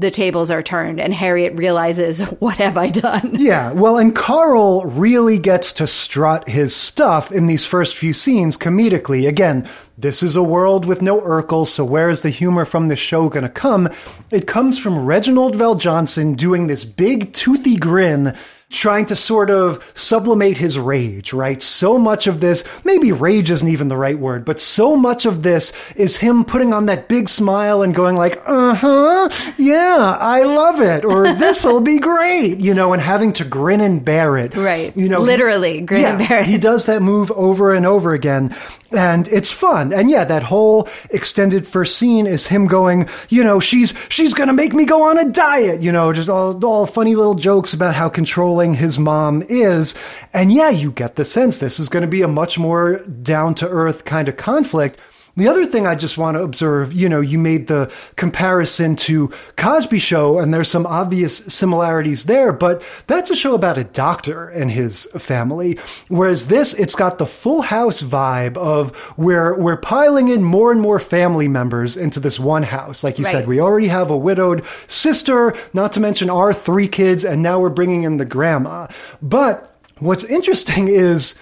the tables are turned and Harriet realizes, what have I done? Yeah, well, and Carl really gets to strut his stuff in these first few scenes comedically. Again, this is a world with no Urkel, so where is the humor from the show going to come? It comes from Reginald VelJohnson doing this big toothy grin trying to sort of sublimate his rage, right? So much of this, maybe rage isn't even the right word, but so much of this is him putting on that big smile and going like, uh-huh, yeah, I love it, or this'll be great, you know, and having to grin and bear it. Right. You know, literally grin yeah, and bear it. He does that move over and over again and it's fun. And yeah, that whole extended first scene is him going, you know, she's she's gonna make me go on a diet, you know, just all all funny little jokes about how controlling his mom is. And yeah, you get the sense this is going to be a much more down to earth kind of conflict. The other thing I just want to observe, you know, you made the comparison to Cosby Show, and there's some obvious similarities there, but that's a show about a doctor and his family. Whereas this, it's got the full house vibe of where we're piling in more and more family members into this one house. Like you right. said, we already have a widowed sister, not to mention our three kids, and now we're bringing in the grandma. But what's interesting is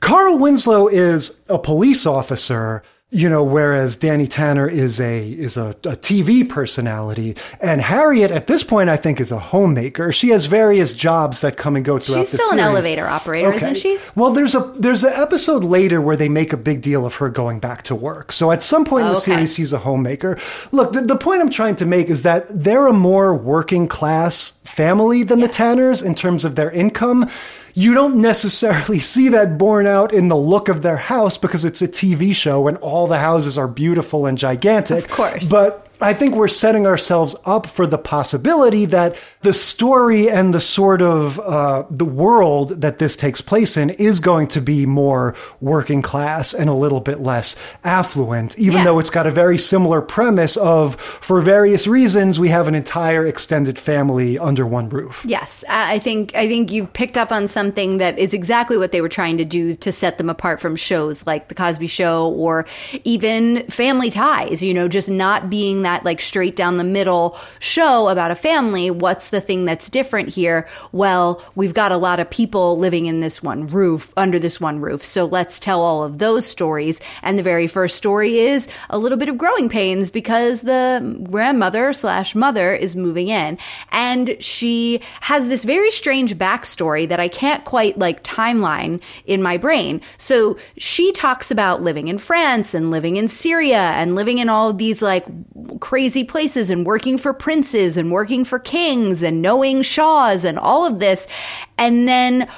Carl Winslow is a police officer you know, whereas Danny Tanner is a is a, a, TV personality, and Harriet at this point I think is a homemaker. She has various jobs that come and go throughout. She's the still series. an elevator operator, okay. isn't she? Well, there's a there's an episode later where they make a big deal of her going back to work. So at some point oh, in the oh, okay. series, she's a homemaker. Look, the, the, point I'm trying to make is that they're a more working class family than yes. the Tanners in terms of their income you don't necessarily see that borne out in the look of their house because it's a TV show and all the houses are beautiful and gigantic. Of course. But I think we're setting ourselves up for the possibility that the story and the sort of uh, the world that this takes place in is going to be more working class and a little bit less affluent, even yeah. though it's got a very similar premise of, for various reasons, we have an entire extended family under one roof. Yes, I think I think you've picked up on something that is exactly what they were trying to do to set them apart from shows like The Cosby Show or even Family Ties. You know, just not being that that like straight down the middle show about a family, what's the thing that's different here? Well, we've got a lot of people living in this one roof, under this one roof. So let's tell all of those stories. And the very first story is a little bit of growing pains because the grandmother slash mother is moving in. And she has this very strange backstory that I can't quite like timeline in my brain. So she talks about living in France and living in Syria and living in all these like crazy places and working for princes and working for kings and knowing shahs and all of this. And then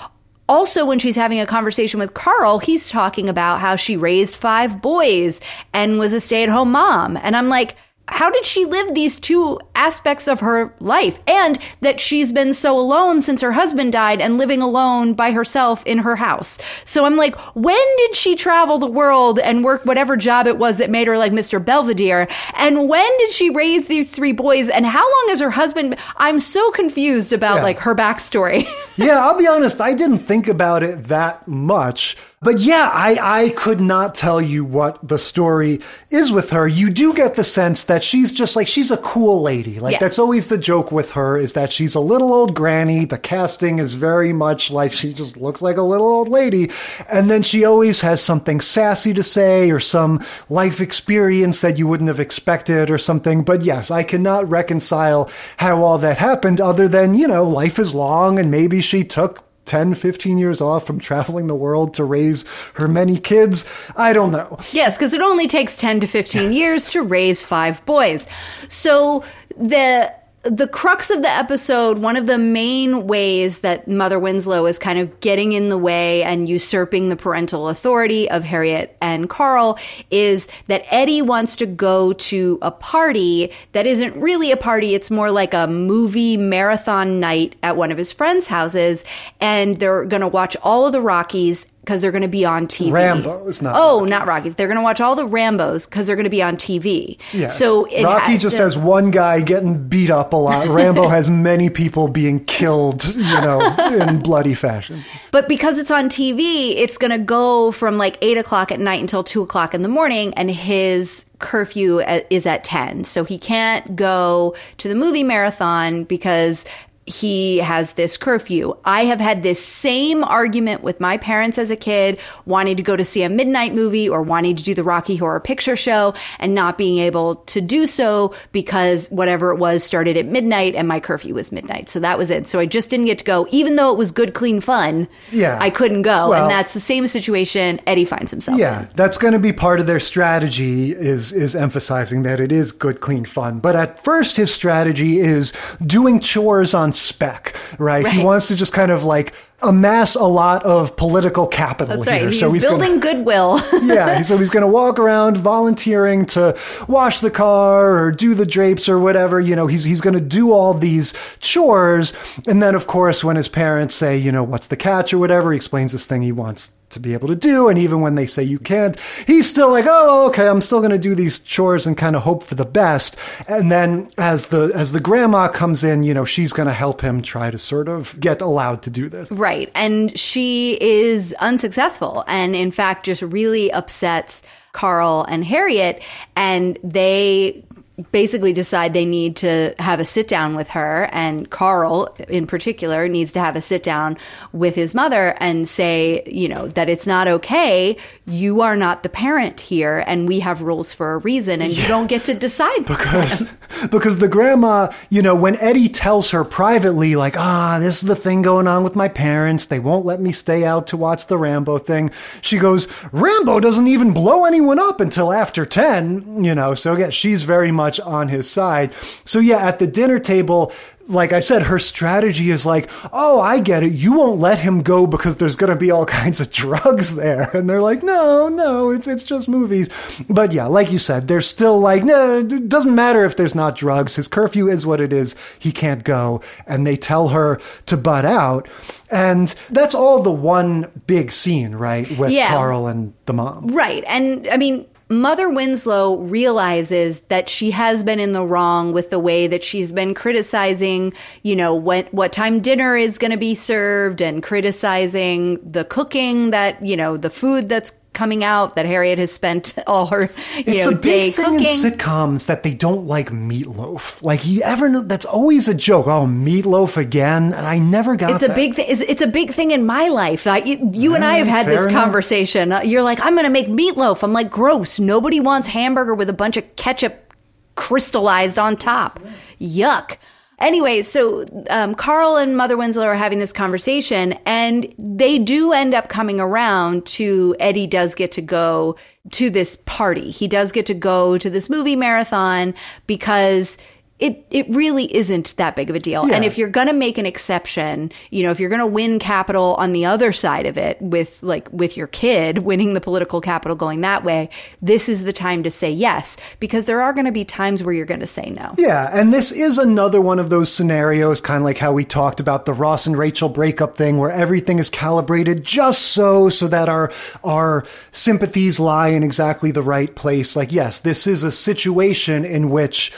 also when she's having a conversation with Carl, he's talking about how she raised five boys and was a stay at home mom. And I'm like, how did she live these two aspects of her life? And that she's been so alone since her husband died and living alone by herself in her house. So i'm like when did she travel the world and work whatever job it was that made her like mr belvedere? And when did she raise these three boys? And how long has her husband i'm so confused about yeah. like her backstory. Yeah i'll be honest i didn't think about it that much but yeah, I, I could not tell you what the story is with her. You do get the sense that she's just like, she's a cool lady. Like, yes. that's always the joke with her is that she's a little old granny. The casting is very much like she just looks like a little old lady. And then she always has something sassy to say or some life experience that you wouldn't have expected or something. But yes, I cannot reconcile how all that happened other than, you know, life is long and maybe she took 10, 15 years off from traveling the world to raise her many kids. I don't know. Yes, because it only takes 10 to 15 years to raise five boys. So the the crux of the episode, one of the main ways that Mother Winslow is kind of getting in the way and usurping the parental authority of Harriet and Carl is that Eddie wants to go to a party that isn't really a party. It's more like a movie marathon night at one of his friends' houses. And they're going to watch all of the Rockies because they're going to be on TV. Rambo's not. Oh, Rocky. not Rockies. They're going to watch all the Rambos because they're going to be on TV. Yeah. So Rocky has just to, has one guy getting beat up a lot. Rambo has many people being killed, you know, in bloody fashion. But because it's on TV, it's going to go from like eight o'clock at night until two o'clock in the morning, and his curfew uh, is at 10. So he can't go to the movie marathon because he has this curfew. I have had this same argument with my parents as a kid, wanting to go to see a midnight movie or wanting to do the Rocky Horror Picture Show and not being able to do so because whatever it was started at midnight and my curfew was midnight. So that was it. So I just didn't get to go, even though it was good, clean fun. Yeah. I couldn't go. Well, and that's the same situation Eddie finds himself yeah, in. that's going to be part of their strategy is, is emphasizing that it is good, clean fun. But at first, his strategy is doing chores on spec, right? right? He wants to just kind of like amass a lot of political capital That's here. Right. He's so he's building gonna, goodwill. yeah, so he's going to walk around volunteering to wash the car or do the drapes or whatever. You know, he's he's going to do all these chores, and then of course, when his parents say, you know, what's the catch or whatever, he explains this thing he wants to be able to do. And even when they say you can't, he's still like, oh, okay, I'm still going to do these chores and kind of hope for the best. And then as the as the grandma comes in, you know, she's going to help him try to sort of get allowed to do this. Right, and she is unsuccessful, and in fact, just really upsets. Carl and Harriet, and they basically decide they need to have a sit down with her and Carl in particular needs to have a sit down with his mother and say, you know, that it's not okay. You are not the parent here and we have rules for a reason and yeah. you don't get to decide because because the grandma, you know, when Eddie tells her privately like, "Ah, this is the thing going on with my parents. They won't let me stay out to watch the Rambo thing." She goes, "Rambo doesn't even blow anyone up until after 10." You know, so yeah, she's very much much on his side. So yeah, at the dinner table, like I said, her strategy is like, oh, I get it. You won't let him go because there's going to be all kinds of drugs there. And they're like, no, no, it's, it's just movies. But yeah, like you said, they're still like, no, it doesn't matter if there's not drugs. His curfew is what it is. He can't go. And they tell her to butt out. And that's all the one big scene, right? With yeah. Carl and the mom. Right. And I mean, Mother Winslow realizes that she has been in the wrong with the way that she's been criticizing, you know, what what time dinner is going to be served and criticizing the cooking that, you know, the food that's coming out that Harriet has spent all her you it's know a day big thing cooking. in sitcoms that they don't like meatloaf. Like you ever know? That's always a joke. Oh, meatloaf again, and I never got. it's a that. big thing. It's, it's a big thing in my life. Like, you, you and I have had this enough. conversation. Uh, You're like, I'm going to make meatloaf. I'm like, gross. Nobody wants hamburger with a bunch of ketchup crystallized on top. Yuck. Anyway, so um, Carl and Mother Winslow are having this conversation, and they do end up coming around to Eddie does get to go to this party. He does get to go to this movie marathon because it it really isn't that big of a deal. Yeah. And if you're going to make an exception, you know, if you're going to win capital on the other side of it with like with your kid winning the political capital going that way, this is the time to say yes because there are going to be times where you're going to say no. Yeah, and this is another one of those scenarios, kind of like how we talked about the Ross and Rachel breakup thing, where everything is calibrated just so so that our our sympathies lie in exactly the right place. Like, yes, this is a situation in which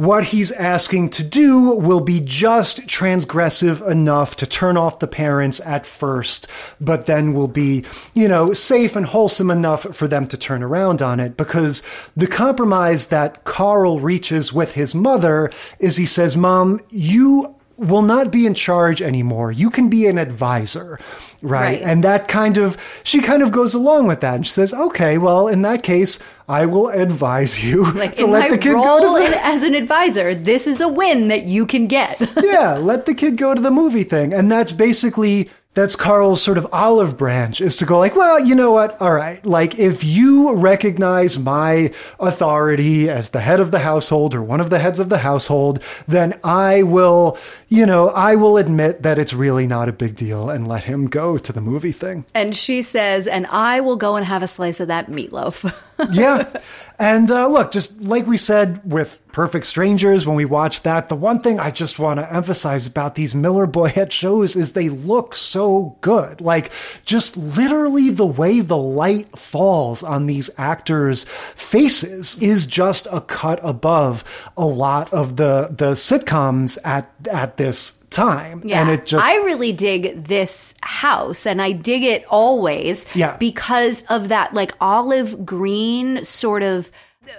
what he's asking to do will be just transgressive enough to turn off the parents at first, but then will be, you know, safe and wholesome enough for them to turn around on it. Because the compromise that Carl reaches with his mother is he says, Mom, you will not be in charge anymore. You can be an advisor. Right? Right. And that kind of, she kind of goes along with that. And she says, okay, well, in that case, I will advise you Like to let the kid go to the, as an advisor, this is a win that you can get. yeah, let the kid go to the movie thing. And that's basically that's Carl's sort of olive branch is to go like, well, you know what? All right. Like if you recognize my authority as the head of the household or one of the heads of the household, then I will, you know, I will admit that it's really not a big deal and let him go to the movie thing. and she says, and I will go and have a slice of that meatloaf. yeah. And uh, look, just like we said with Perfect Strangers when we watched that, the one thing I just want to emphasize about these Miller Boyett shows is they look so good. Like, just literally the way the light falls on these actors' faces is just a cut above a lot of the, the sitcoms at, at this time. Yeah, And it just. I really dig this house, and I dig it always. Yeah. because of that like olive green sort of.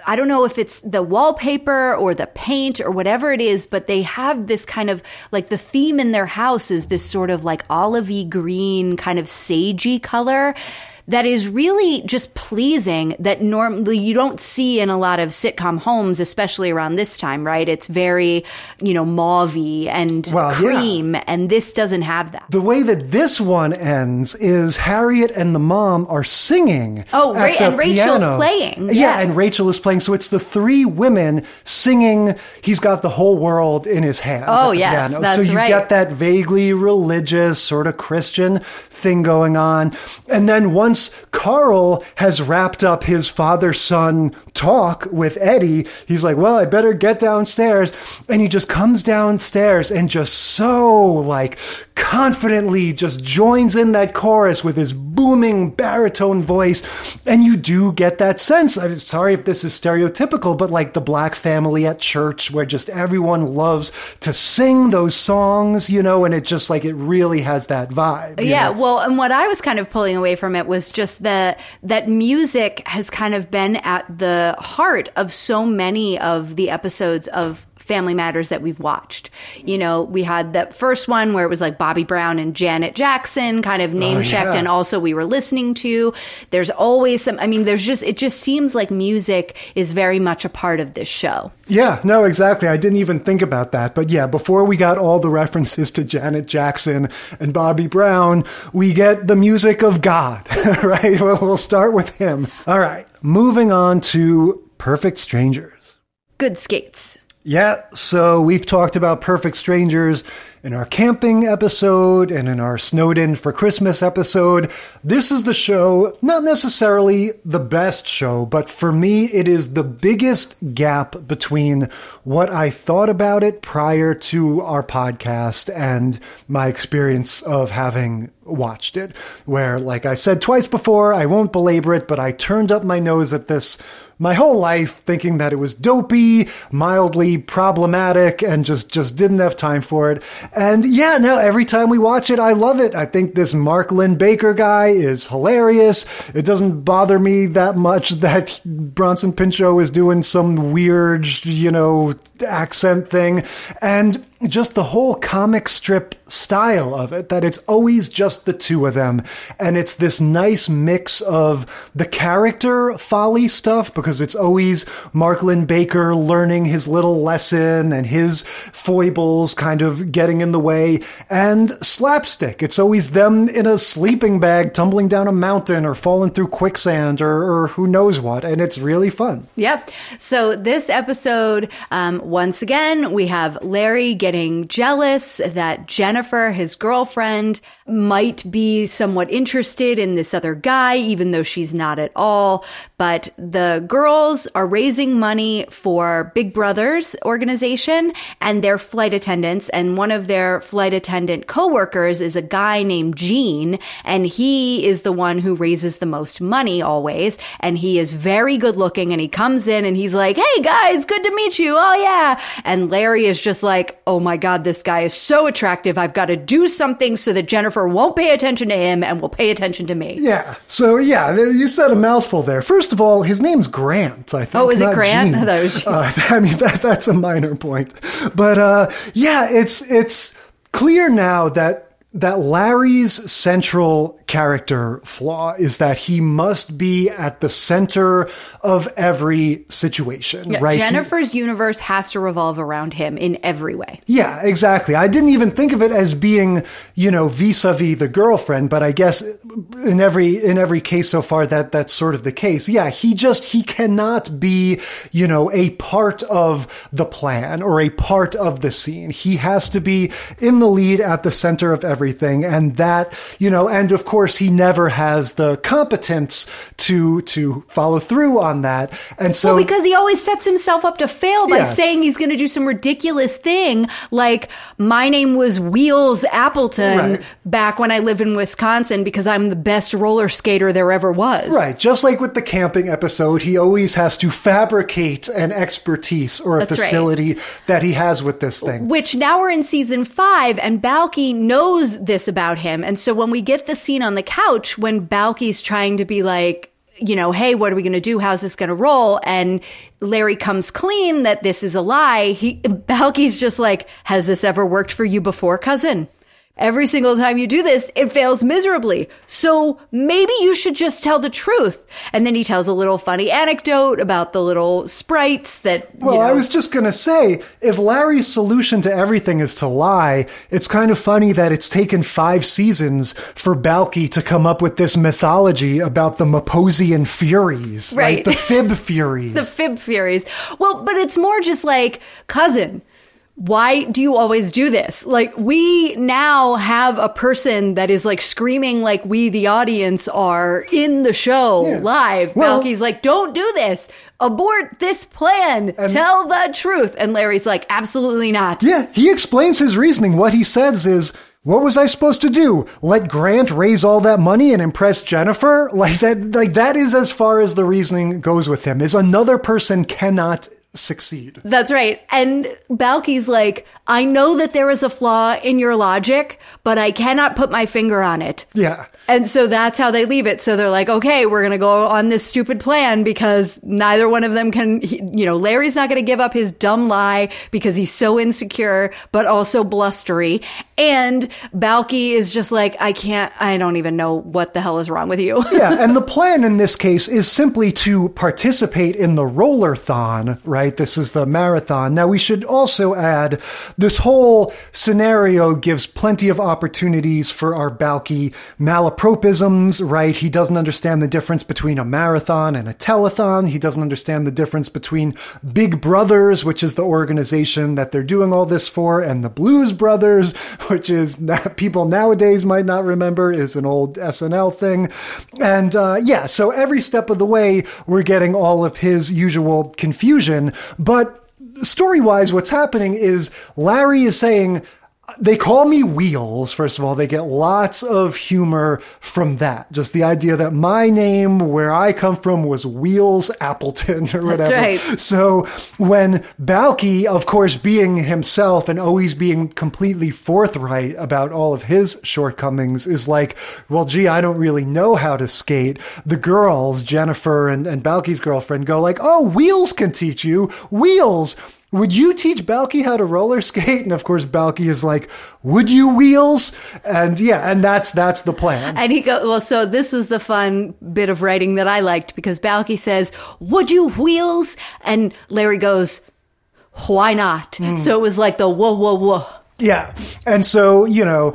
I don't know if it's the wallpaper or the paint or whatever it is, but they have this kind of like the theme in their house is this sort of like olivey green, kind of sagey color that is really just pleasing that normally you don't see in a lot of sitcom homes, especially around this time, right? It's very, you know, mauvey and Well, yeah. cream, and this doesn't have that. the way that this one ends is Harriet and the mom are singing. Oh, Ra- and Rachel's piano. playing, Yeah. yeah. and Rachel is playing. So it's the three women singing. He's got the whole world in his hands. Oh, yes, piano. that's So you right. get that vaguely religious, sort of Christian thing going on. And then once Carl has wrapped up his father son talk with Eddie, he's like, well, I better get downstairs. And he just comes downstairs and just so like confidently just joins in that chorus with his booming baritone voice. And you do get that sense. I'm sorry if this is stereotypical, but like the black family at church where just everyone loves to sing those songs, you know, and it just like it really has that vibe. Yeah, know? well, and what I was kind of pulling away from it was just the that music has kind of been at the heart of so many of the episodes of Family Matters that we've watched. You know, we had that first one where it was like Bobby Brown and Janet Jackson kind of oh, name checked, Oh, yeah. and also we were listening to. There's always some. I mean, there's just it just seems like music is very much a part of this show. Yeah, no, exactly. I didn't even think about that. But yeah, before we got all the references to Janet Jackson and Bobby Brown, we get the music of God, right? Well, we'll start with him. All right, moving on to Perfect Strangers. Good skates. Yeah, so we've talked about Perfect Strangers in our camping episode and in our Snowden for Christmas episode. This is the show, not necessarily the best show, but for me, it is the biggest gap between what I thought about it prior to our podcast and my experience of having watched it. Where, like I said twice before, I won't belabor it, but I turned up my nose at this my whole life thinking that it was dopey, mildly problematic, and just, just didn't have time for it. And yeah, now every time we watch it, I love it. I think this Mark Linn-Baker guy is hilarious. It doesn't bother me that much that Bronson Pinchot is doing some weird, you know, accent thing. And just the whole comic strip style of it, that it's always just the two of them. And it's this nice mix of the character folly stuff because it's always Mark Linn-Baker learning his little lesson and his foibles kind of getting in the way and slapstick. It's always them in a sleeping bag tumbling down a mountain or falling through quicksand or, or who knows what. And it's really fun. Yep. So this episode, um, once again, we have Larry getting jealous that Jennifer, his girlfriend, might be somewhat interested in this other guy, even though she's not at all. But the girls are raising money for Big Brother's organization and their flight attendants. And one of their flight attendant coworkers is a guy named Gene, and he is the one who raises the most money always. And he is very good looking and he comes in and he's like, Hey guys, good to meet you. Oh yeah. And Larry is just like, Oh my God, this guy is so attractive. I've got to do something so that Jennifer won't pay attention to him and will pay attention to me. Yeah. So yeah, you said a mouthful there. First of all, his name's Grant. I think. Oh, is it Grant? Gene. I was- Uh, I mean, that, that's a minor point, but uh, yeah, it's it's clear now that that Larry's central character flaw is that he must be at the center of every situation, Yeah, right? He- Jennifer's universe has to revolve around him in every way. yeah, exactly. I didn't even think of it as being, you know, vis-a-vis the girlfriend, but I guess in every in every case so far that that's sort of the case. Yeah, he just he cannot be, you know, a part of the plan or a part of the scene. He has to be in the lead at the center of everything and that, you know, and of course he never has the competence to to follow through on that. And so well, because he always sets himself up to fail by Yeah. saying he's going to do some ridiculous thing like my name was Wheels Appleton Right. back when I lived in Wisconsin because I'm the best roller skater there ever was. Right. Just like with the camping episode, he always has to fabricate an expertise or a That's right. facility that he has with this thing. Which now we're in season five, and Balki knows this about him. And so when we get the scene on the couch, when Balki's trying to be like, you know, hey, what are we going to do? How's this going to roll? And Larry comes clean that this is a lie. He, Balki's just like, has this ever worked for you before, cousin? Every single time you do this, it fails miserably. So maybe you should just tell the truth. And then he tells a little funny anecdote about the little sprites that. Well, you know, I was just going to say, if Larry's solution to everything is to lie, it's kind of funny that it's taken five seasons for Balki to come up with this mythology about the Myposian Furies, right? Right. The Fib Furies. the fib furies. Well, but it's more just like, cousin, why do you always do this? Like, we now have a person that is like screaming like we, the audience, are in the show Yeah. live. Well- Balki's like, don't do this. Abort this plan. Tell the truth. And Larry's like, absolutely not. Yeah, he explains his reasoning. What he says is, what was I supposed to do? Let Grant raise all that money and impress Jennifer? Like that like that is as far as the reasoning goes with him. Is another person cannot succeed. That's right. And Balki's like, I know that there is a flaw in your logic, but I cannot put my finger on it. Yeah. And so that's how they leave it. So they're like, okay, we're going to go on this stupid plan because neither one of them can, he- you know, Larry's not going to give up his dumb lie because he's so insecure, but also blustery. And Balki is just like, I can't, I don't even know what the hell is wrong with you. yeah, and the plan in this case is simply to participate in the rollerthon, right? This is the marathon. Now, we should also add this whole scenario gives plenty of opportunities for our Balki malapropisms, right? He doesn't understand the difference between a marathon and a telethon. He doesn't understand the difference between Big Brothers, which is the organization that they're doing all this for, and the Blues Brothers, which is people nowadays might not remember, is an old SNL thing. And uh, yeah, so every step of the way, we're getting all of his usual confusion. But story wise, what's happening is Larry is saying, they call me Wheels, first of all. They get lots of humor from that. Just the idea that my name, where I come from, was Wheels Appleton or whatever. That's right. So when Balki, of course, being himself and always being completely forthright about all of his shortcomings, is like, well, gee, I don't really know how to skate. The girls, Jennifer and, and Balki's girlfriend, go like, oh, Wheels can teach you. Wheels would you teach Balki how to roller skate? And of course, Balki is like, would you wheels? And yeah, and that's, that's the plan. And he goes, well, so this was the fun bit of writing that I liked because Balki says, would you wheels? And Larry goes, why not? Mm. So it was like the whoa, whoa, whoa. Yeah. And so, you know,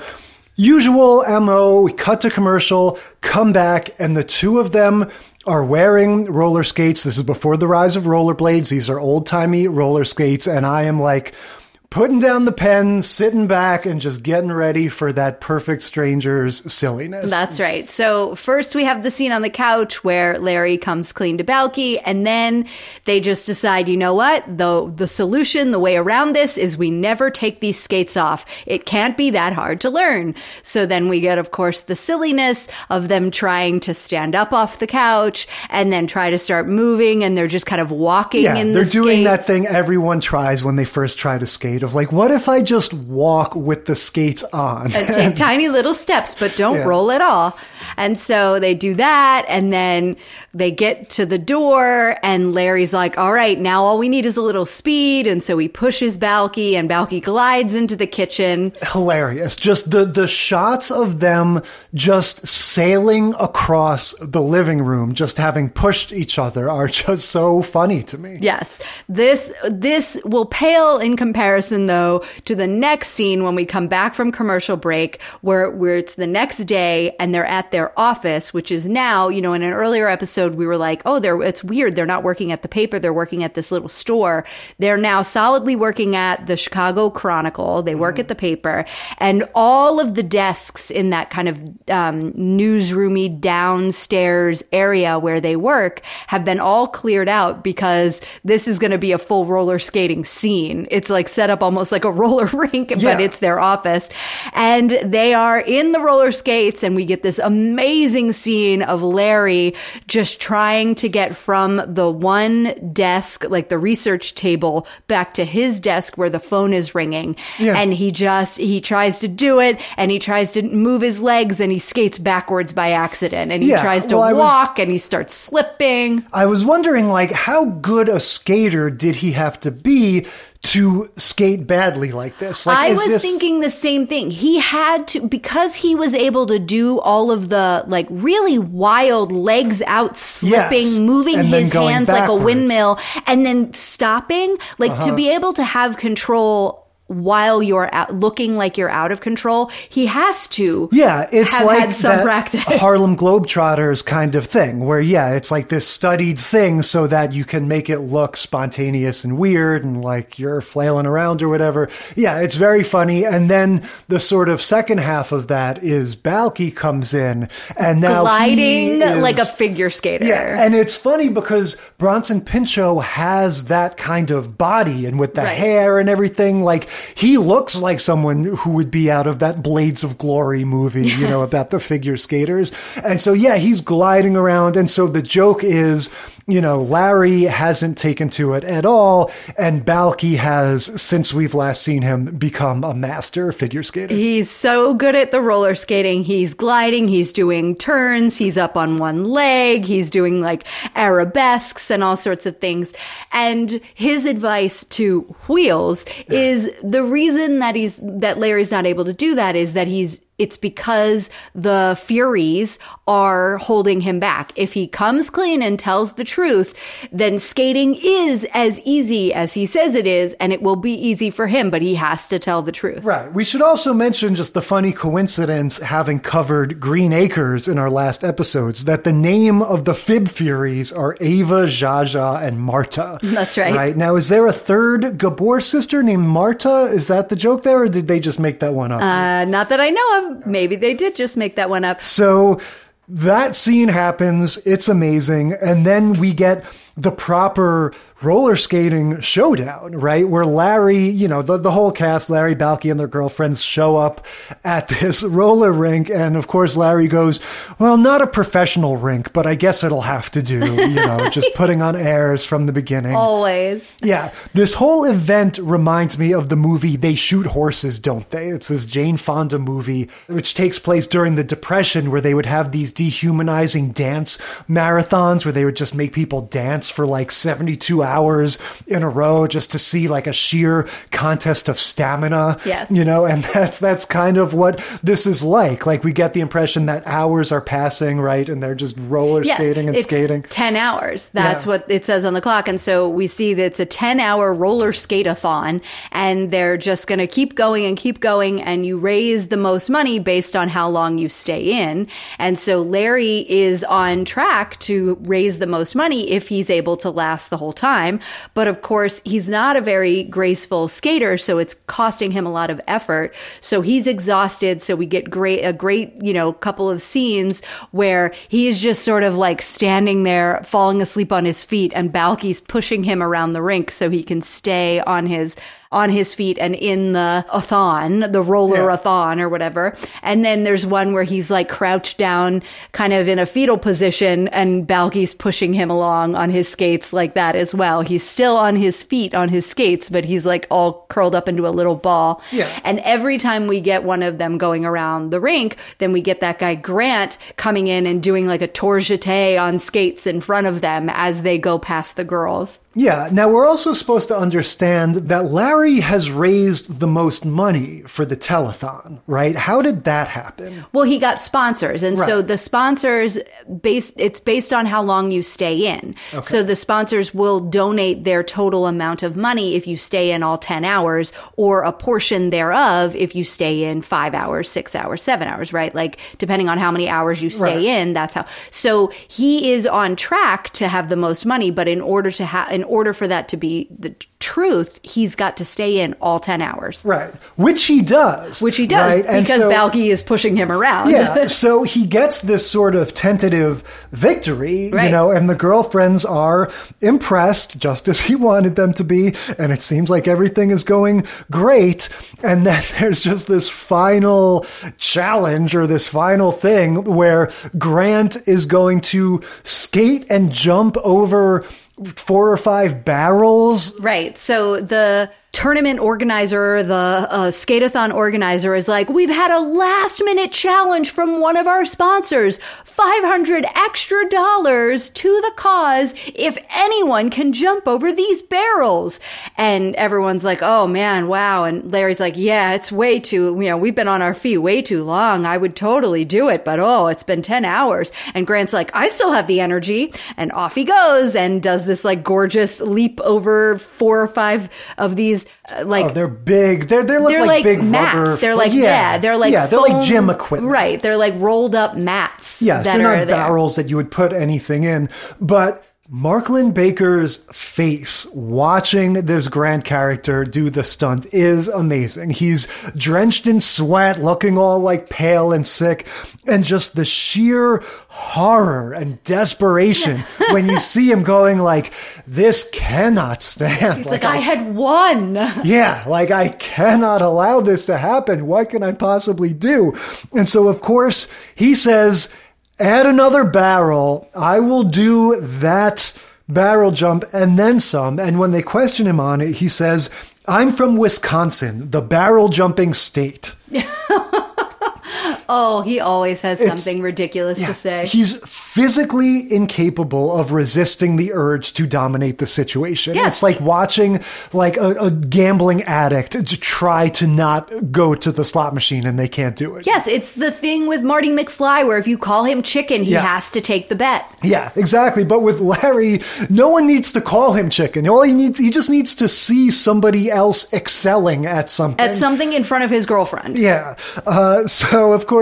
usual MO, we cut to commercial, come back, and the two of them are wearing roller skates. This is before the rise of rollerblades. These are old timey roller skates. And I am like, putting down the pen, sitting back, and just getting ready for that perfect stranger's silliness. That's right. So, first we have the scene on the couch where Larry comes clean to Balki, and then they just decide, you know what? The, the solution, the way around this is we never take these skates off. It can't be that hard to learn. So, then we get, of course, the silliness of them trying to stand up off the couch and then try to start moving, and they're just kind of walking yeah, they're the doing skates. that thing everyone tries when they first try to skate of like, what if I just walk with the skates on? and take tiny little steps, but don't Yeah. roll at all. And so they do that, and then they get to the door, and Larry's like, "All right, now all we need is a little speed." And so he pushes Balki, and Balki glides into the kitchen. Hilarious. Just the, the shots of them just sailing across the living room, just having pushed each other are just so funny to me. Yes, this this will pale in comparison, though, to the next scene when we come back from commercial break, where where it's the next day and they're at their office, which is now, you know, in an earlier episode we were like, oh, they're it's weird, they're not working at the paper, they're working at this little store. They're now solidly working at the Chicago Chronicle. They work at the paper, and all of the desks in that kind of um, newsroomy downstairs area where they work have been all cleared out because this is going to be a full roller skating scene. It's like set up almost like a roller rink, Yeah. but it's their office. And they are in the roller skates, and we get this amazing scene of Larry just trying to get from the one desk, like the research table, back to his desk where the phone is ringing. Yeah. And he just, he tries to do it, and he tries to move his legs, and he skates backwards by accident, and he Yeah, tries to well, I was- walk, and he starts slipping. I was wondering, like, how good a skater did he have to be to skate badly like this? Like, I was this- thinking the same thing. He had to because he was able to do all of the like really wild legs out slipping, Yes, moving and his hands like a windmill and then stopping, like Uh-huh. to be able to have control while you're out, looking like you're out of control, he has to. Yeah, it's like had some practice. Harlem Globetrotters kind of thing, where yeah, it's like this studied thing so that you can make it look spontaneous and weird and like you're flailing around or whatever. Yeah, it's very funny. And then the sort of second half of that is Balki comes in and now gliding is- like a figure skater. Yeah, and it's funny because Bronson Pinchot has that kind of body and with the Right. hair and everything, like he looks like someone who would be out of that Blades of Glory movie, you know, about the figure skaters. And so, yeah, he's gliding around. And so the joke is, you know, Larry hasn't taken to it at all. And Balki has, since we've last seen him, become a master figure skater. He's so good at the roller skating. He's gliding, he's doing turns, he's up on one leg, he's doing like arabesques and all sorts of things. And his advice to Wheels is the reason that he's that Larry's not able to do that is that he's it's because the Furies are holding him back. If he comes clean and tells the truth, then skating is as easy as he says it is, and it will be easy for him, but he has to tell the truth. Right. We should also mention just the funny coincidence, having covered Green Acres in our last episodes, that the name of the Fib Furies are Ava, Zsa Zsa, and Marta. That's right. Right. Now, is there a third Gabor sister named Marta? Is that the joke there, or did they just make that one up? Uh, not that I know of. Maybe they did just make that one up. So that scene happens. It's amazing. And then we get the proper roller skating showdown, right? Where Larry, you know, the, the whole cast, Larry Balki and their girlfriends show up at this roller rink. And of course, Larry goes, well, not a professional rink, but I guess it'll have to do, you know, just putting on airs from the beginning. Always. Yeah. This whole event reminds me of the movie They Shoot Horses, Don't They? It's this Jane Fonda movie, which takes place during the Depression, where they would have these dehumanizing dance marathons where they would just make people dance for like 72 hours in a row just to see like a sheer contest of stamina. Yes. You know, and that's that's kind of what this is like. Like we get the impression that hours are passing, right? And they're just roller Yes, skating and it's skating. 10 hours. That's Yeah. what it says on the clock. And so we see that it's a 10 hour roller skate-a-thon and they're just going to keep going and keep going. And you raise the most money based on how long you stay in. And so Larry is on track to raise the most money if he's able to last the whole time. But of course, he's not a very graceful skater. So it's costing him a lot of effort. So he's exhausted. So we get great, a great, you know, couple of scenes where he's just sort of like standing there, falling asleep on his feet, and Balki's pushing him around the rink so he can stay on his on his feet and in the a-thon, the roller a-thon or whatever. And then there's one where he's like crouched down kind of in a fetal position and Balki's pushing him along on his skates like that as well. He's still on his feet on his skates, but he's like all curled up into a little ball. Yeah. And every time we get one of them going around the rink, then we get that guy Grant coming in and doing like a tour jeté on skates in front of them as they go past the girls. Yeah. Now we're also supposed to understand that Larry has raised the most money for the telethon, right? How did that happen? Well, he got sponsors, and so the sponsors based it's based on how long you stay in. So the sponsors will donate their total amount of money if you stay in all 10 hours or a portion thereof if you stay in 5 hours, 6 hours, 7 hours, right? Like depending on how many hours you stay Right. in, that's how. So he is on track to have the most money, but in order to have in order for that to be the truth, he's got to stay in all 10 hours. Right. Which he does. Which he does right? Because so- Balki is pushing him around. Yeah, so he gets this sort of tentative victory, you know, and the girlfriends are impressed, just as he wanted them to be, and it seems like everything is going great. And then there's just this final challenge or this final thing where Grant is going to skate and jump over four or five barrels. Right. So the tournament organizer, the uh, skateathon organizer is like, we've had a last minute challenge from one of our sponsors 500 extra dollars to the cause if anyone can jump over these barrels. And everyone's like, oh man, wow. And Larry's like, yeah, it's way too, you know, we've been on our feet way too long. I would totally do it, but oh, it's been 10 hours. And Grant's like, I still have the energy. And off he goes and does this like gorgeous leap over four or five of these, uh, like, Oh, they're big. They're they look they're like, like, big mats. rubber. they're like yeah, they're like yeah, they're like gym equipment. Right. They're like rolled up mats. Yes, that they're not there. barrels that you would put anything in. But Mark Linn-Baker's face watching this Grant character do the stunt is amazing. He's drenched in sweat, looking all like pale and sick, and just the sheer horror and desperation when you see him going like, this cannot stand. It's like, I had won. yeah, like I cannot allow this to happen. What can I possibly do? And so, of course, he says, add another barrel. I will do that barrel jump and then some. And when they question him on it, he says, I'm from Wisconsin, the barrel jumping state. Oh, he always has It's- something ridiculous to say. He's physically incapable of resisting the urge to dominate the situation. Yes. It's like watching like a, a gambling addict to try to not go to the slot machine and they can't do it. Yes, it's the thing with Marty McFly where if you call him chicken, he Yeah. has to take the bet. Yeah, exactly. But with Larry, no one needs to call him chicken. All he needs, he just needs to see somebody else excelling at something. At something in front of his girlfriend. Yeah. Uh, so, of course,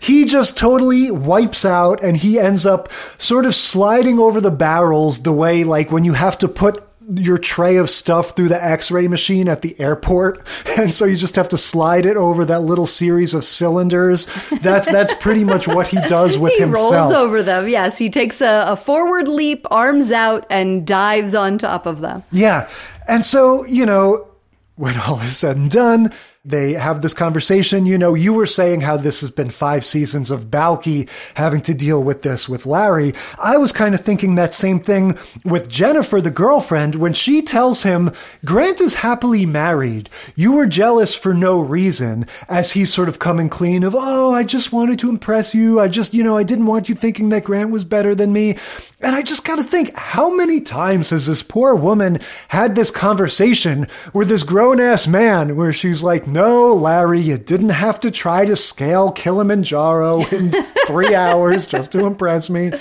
he just totally wipes out and he ends up sort of sliding over the barrels the way, like, when you have to put your tray of stuff through the x-ray machine at the airport. And so you just have to slide it over that little series of cylinders. That's that's pretty much what he does with himself. he himself. rolls over them yes. He takes a, a forward leap arms out and dives on top of them. Yeah. And so you know when all is said and done they have this conversation. You know, you were saying how this has been five seasons of Balky having to deal with this with Larry. I was kind of thinking that same thing with Jennifer, the girlfriend, when she tells him, Grant is happily married. You were jealous for no reason, as he's sort of coming clean of, oh, I just wanted to impress you. I just, you know, I didn't want you thinking that Grant was better than me. And I just got to think, how many times has this poor woman had this conversation with this grown ass man where she's like, Larry, you didn't have to try to scale Kilimanjaro in three hours just to impress me.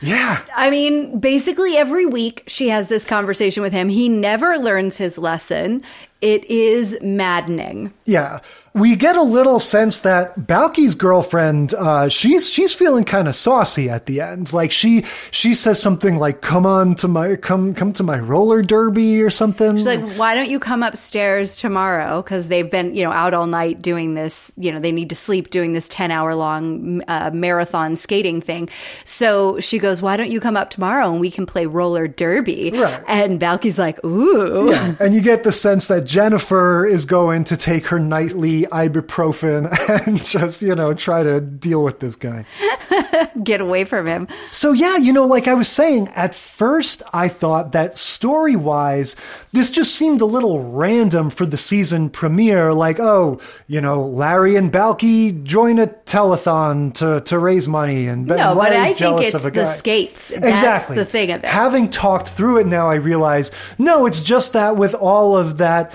Yeah. I mean, basically every week she has this conversation with him. He never learns his lesson. It is maddening. Yeah we get a little sense that Balki's girlfriend, uh, she's she's feeling kind of saucy at the end. Like she she says something like, "Come on to my come come to my roller derby" or something. She's like, "Why don't you come upstairs tomorrow? Because they've been you know out all night doing this. You know they need to sleep doing this ten hour long uh, marathon skating thing. So she goes, "Why don't you come up tomorrow and we can play roller derby?" Right. And Balki's like, "Ooh." Yeah. And you get the sense that Jennifer is going to take her nightly ibuprofen and just, you know, try to deal with this guy. Get away from him. So, yeah, you know, like I was saying, at first I thought that story wise, this just seemed a little random for the season premiere. Like, oh, you know, Larry and Balki join a telethon to, to raise money. And no, but I think it's the skates. That's exactly. the thing of it. Having talked through it now, I realize no, it's just that with all of that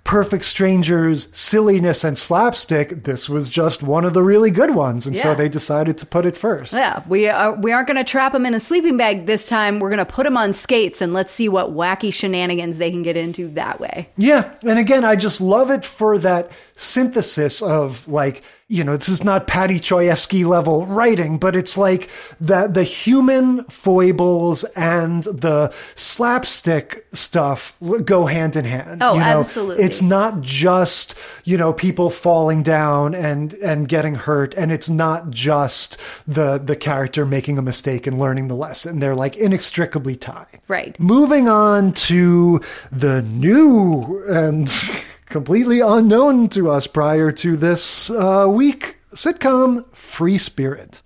Perfect Strangers silliness and slapstick, this was just one of the really good ones, and Yeah. so they decided to put it first. Yeah, we are, we aren't going to trap him in a sleeping bag this time. We're going to put him on skates and let's see what wacky shenanigans they can get into that way. Yeah, and again, I just love it for that synthesis of like, you know, this is not Paddy Chayefsky level writing, but it's like the the human foibles and the slapstick stuff go hand in hand. Oh, you know? absolutely. It's not just you know people falling down and and getting hurt, and it's not just the the character making a mistake and learning the lesson. They're like inextricably tied. Right. Moving on to the new and completely unknown to us prior to this uh, week sitcom Free Spirit.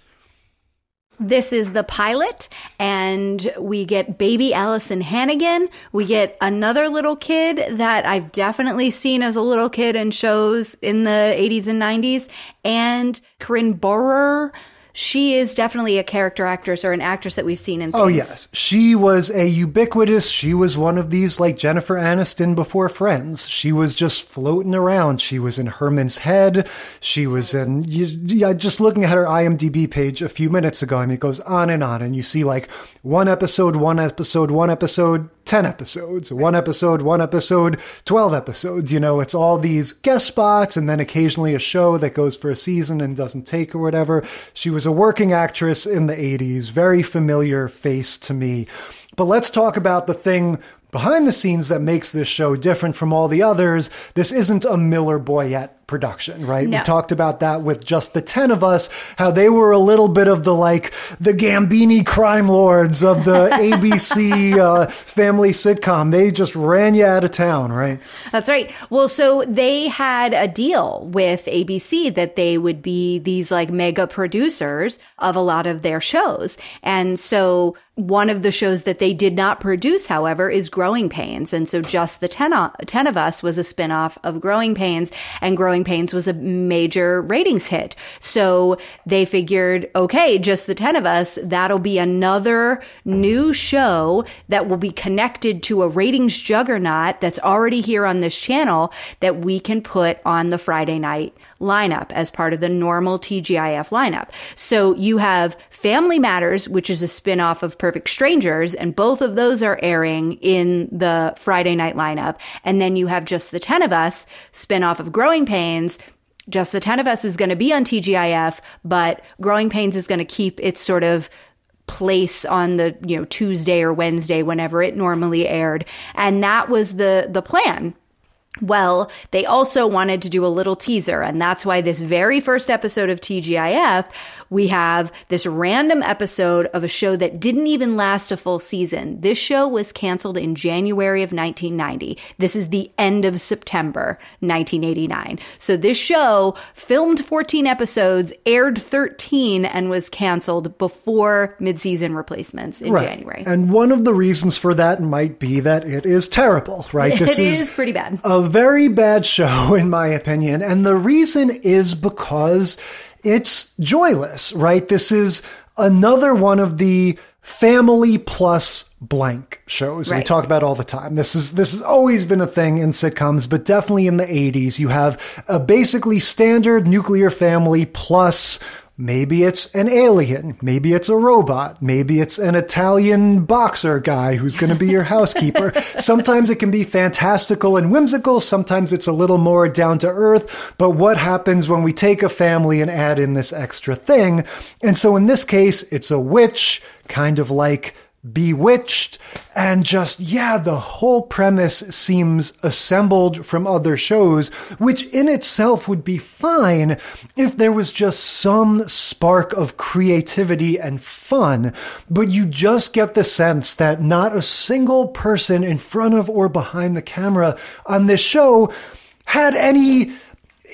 This is the pilot, and we get baby Alyson Hannigan. We get another little kid that I've definitely seen as a little kid in shows in the 80s and 90s, and Corinne Bohrer. She is definitely a character actress or an actress that we've seen in oh, things. Oh, yes. She was a ubiquitous, she was one of these like Jennifer Aniston before Friends. She was just floating around. She was in Herman's Head. She was in, yeah, just looking at her IMDb page a few minutes ago, I mean, it goes on and on. And you see like one episode, one episode, one episode, 10 episodes, one episode, one episode, 12 episodes. You know, it's all these guest spots and then occasionally a show that goes for a season and doesn't take or whatever. She was a working actress in the 80s, very familiar face to me. But let's talk about the thing behind the scenes that makes this show different from all the others. This isn't a Miller Boyett production, right? No. We talked about that with just the 10 of us, how they were a little bit of the like the Gambino crime lords of the ABC uh, family sitcom. They just ran you out of town, right? That's right. Well, so they had a deal with ABC that they would be these like mega producers of a lot of their shows. And so one of the shows that they did not produce, however, is Growing Pains. And so just the 10, o- 10 of us was a spinoff of Growing Pains and Growing Pains was a major ratings hit. So they figured, okay, just the 10 of us, that'll be another new show that will be connected to a ratings juggernaut that's already here on this channel that we can put on the Friday night lineup as part of the normal TGIF lineup. So you have Family Matters, which is a spin-off of Perfect Strangers, and both of those are airing in the Friday night lineup. And then you have Just the 10 of Us, spin-off of Growing Pains, just the 10 of us is going to be on TGIF, but Growing Pains is going to keep its sort of place on the you know Tuesday or Wednesday whenever it normally aired. And that was the the plan well, they also wanted to do a little teaser, and that's why this very first episode of TGIF, we have this random episode of a show that didn't even last a full season. This show was canceled in January of 1990. This is the end of September 1989. So this show filmed 14 episodes, aired 13, and was canceled before midseason replacements in right. January. And one of the reasons for that might be that it is terrible, right? This it is, is pretty bad. A very bad show, in my opinion. And the reason is because it's joyless, right? This is another one of the family plus blank shows right. we talk about all the time. This is this has always been a thing in sitcoms, but definitely in the 80s you have a basically standard nuclear family plus Maybe it's an alien. Maybe it's a robot. Maybe it's an Italian boxer guy who's going to be your housekeeper. sometimes it can be fantastical and whimsical. Sometimes it's a little more down to earth. But what happens when we take a family and add in this extra thing? And so in this case, it's a witch, kind of like bewitched and just yeah the whole premise seems assembled from other shows which in itself would be fine if there was just some spark of creativity and fun. But you just get the sense that not a single person in front of or behind the camera on this show had any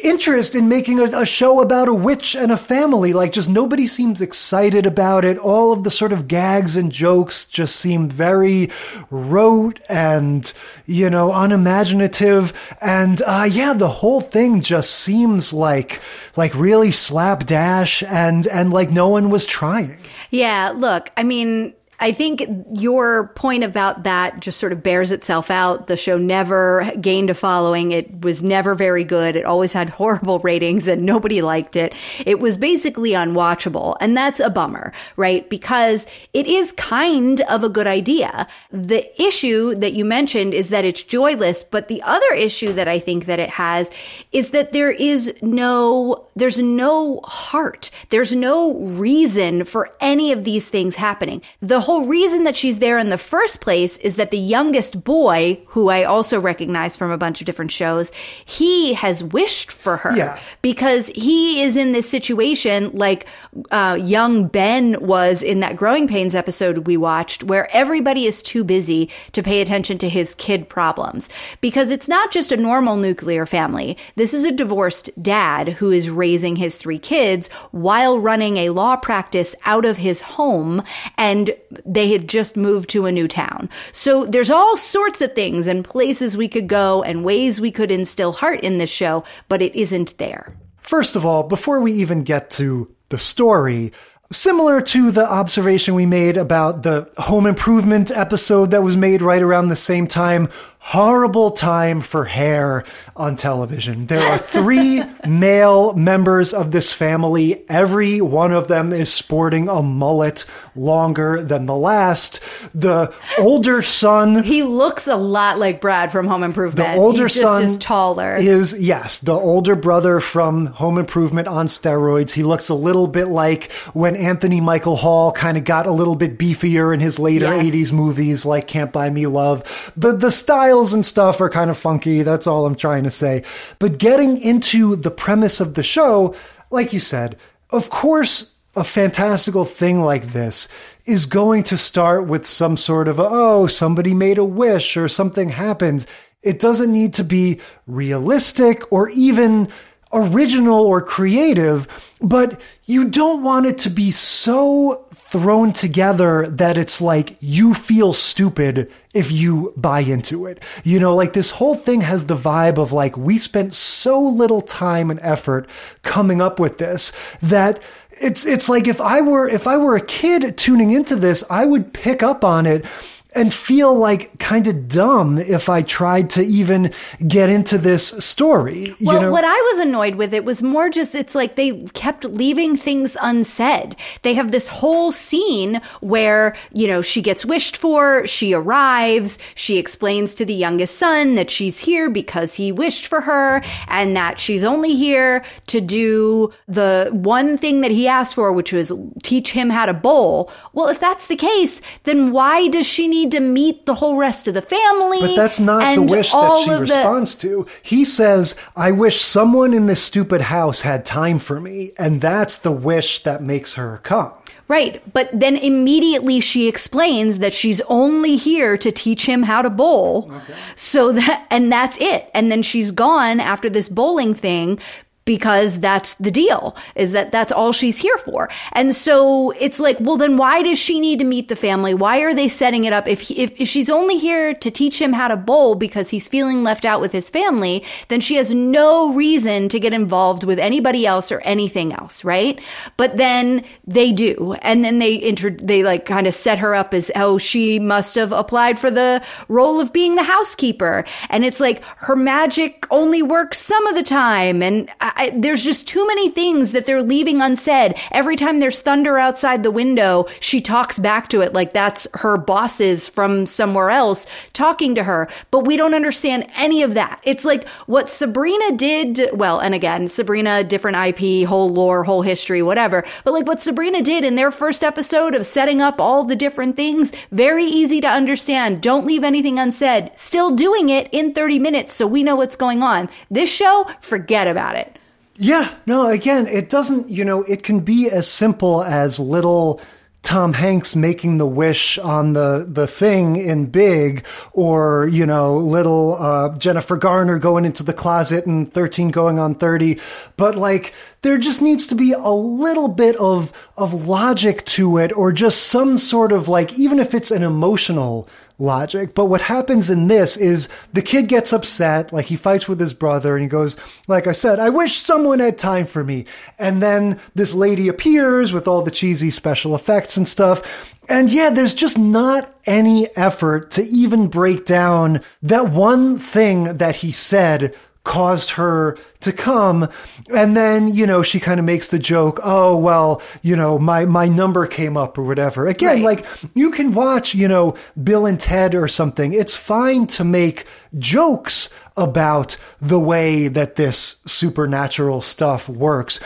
interest in making a, a, show about a witch and a family. Like, just nobody seems excited about it. All of the sort of gags and jokes just seem very rote and, you know, unimaginative. And, uh, yeah, the whole thing just seems like, like really slapdash and, and like no one was trying. Yeah, look, I mean, I think your point about that just sort of bears itself out. The show never gained a following. It was never very good. It always had horrible ratings and nobody liked it. It was basically unwatchable. And that's a bummer, right? Because it is kind of a good idea. The issue that you mentioned is that it's joyless. But the other issue that I think that it has is that there is no, there's no heart. There's no reason for any of these things happening. The whole reason that she's there in the first place is that the youngest boy, who I also recognize from a bunch of different shows, he has wished for her yeah. because he is in this situation like uh, young Ben was in that Growing Pains episode we watched, where everybody is too busy to pay attention to his kid problems. Because it's not just a normal nuclear family. This is a divorced dad who is raising his three kids while running a law practice out of his home and they had just moved to a new town. So there's all sorts of things and places we could go and ways we could instill heart in this show, but it isn't there. First of all, before we even get to the story, similar to the observation we made about the home improvement episode that was made right around the same time, horrible time for hair on television. There are three male members of this family. Every one of them is sporting a mullet longer than the last. The older son. He looks a lot like Brad from Home Improvement. The older son is taller. Is, yes, the older brother from Home Improvement on steroids. He looks a little bit like when Anthony Michael Hall kind of got a little bit beefier in his later yes. 80s movies like Can't Buy Me Love. The, the style and stuff are kind of funky. That's all I'm trying to say. But getting into the premise of the show, like you said, of course, a fantastical thing like this is going to start with some sort of, oh, somebody made a wish or something happened. It doesn't need to be realistic or even original or creative, but you don't want it to be so thrown together that it's like you feel stupid if you buy into it. You know, like this whole thing has the vibe of like we spent so little time and effort coming up with this that it's it's like if I were if I were a kid tuning into this, I would pick up on it and feel like kind of dumb if I tried to even get into this story. Well, you know? what I was annoyed with it was more just it's like they kept leaving things unsaid. They have this whole scene where, you know, she gets wished for, she arrives, she explains to the youngest son that she's here because he wished for her and that she's only here to do the one thing that he asked for, which was teach him how to bowl. Well, if that's the case, then why does she need to meet the whole rest of the family? But that's not the wish that she of the- responds to. He says, I wish someone in this stupid house had time for me. And that's the wish that makes her come. Right. But then immediately she explains that she's only here to teach him how to bowl. So that, and that's it. And then she's gone after this bowling thing because that's the deal is that that's all she's here for. And so it's like, well, then why does she need to meet the family? Why are they setting it up? If, he- if, if she's only here to teach him how to bowl because he's feeling left out with his family, then she has no reason to get involved with anybody else or anything else, right? But then they do. And then they inter, they like kind of set her up as, oh, she must have applied for the role of being the housekeeper. And it's like her magic only works some of the time. And I, there's just too many things that they're leaving unsaid. Every time there's thunder outside the window, she talks back to it like that's her bosses from somewhere else talking to her. But we don't understand any of that. It's like what Sabrina did. Well, and again, Sabrina, different IP, whole lore, whole history, whatever. But like what Sabrina did in their first episode of setting up all the different things, very easy to understand. Don't leave anything unsaid. Still doing it in 30 minutes so we know what's going on. This show, forget about it. Yeah, no, again, it doesn't, you know, it can be as simple as little Tom Hanks making the wish on the, the thing in Big, or, you know, little uh, Jennifer Garner going into the closet and 13 going on 30. But like, there just needs to be a little bit of, of logic to it, or just some sort of like, even if it's an emotional logic. But what happens in this is the kid gets upset, like he fights with his brother and he goes, like I said, I wish someone had time for me. And then this lady appears with all the cheesy special effects and stuff. And yeah, there's just not any effort to even break down that one thing that he said caused her to come. And then you know she kind of makes the joke oh well you know my my number came up or whatever. Again Right. like you can watch you know bill and ted or something. It's fine to make jokes about the way that this supernatural stuff works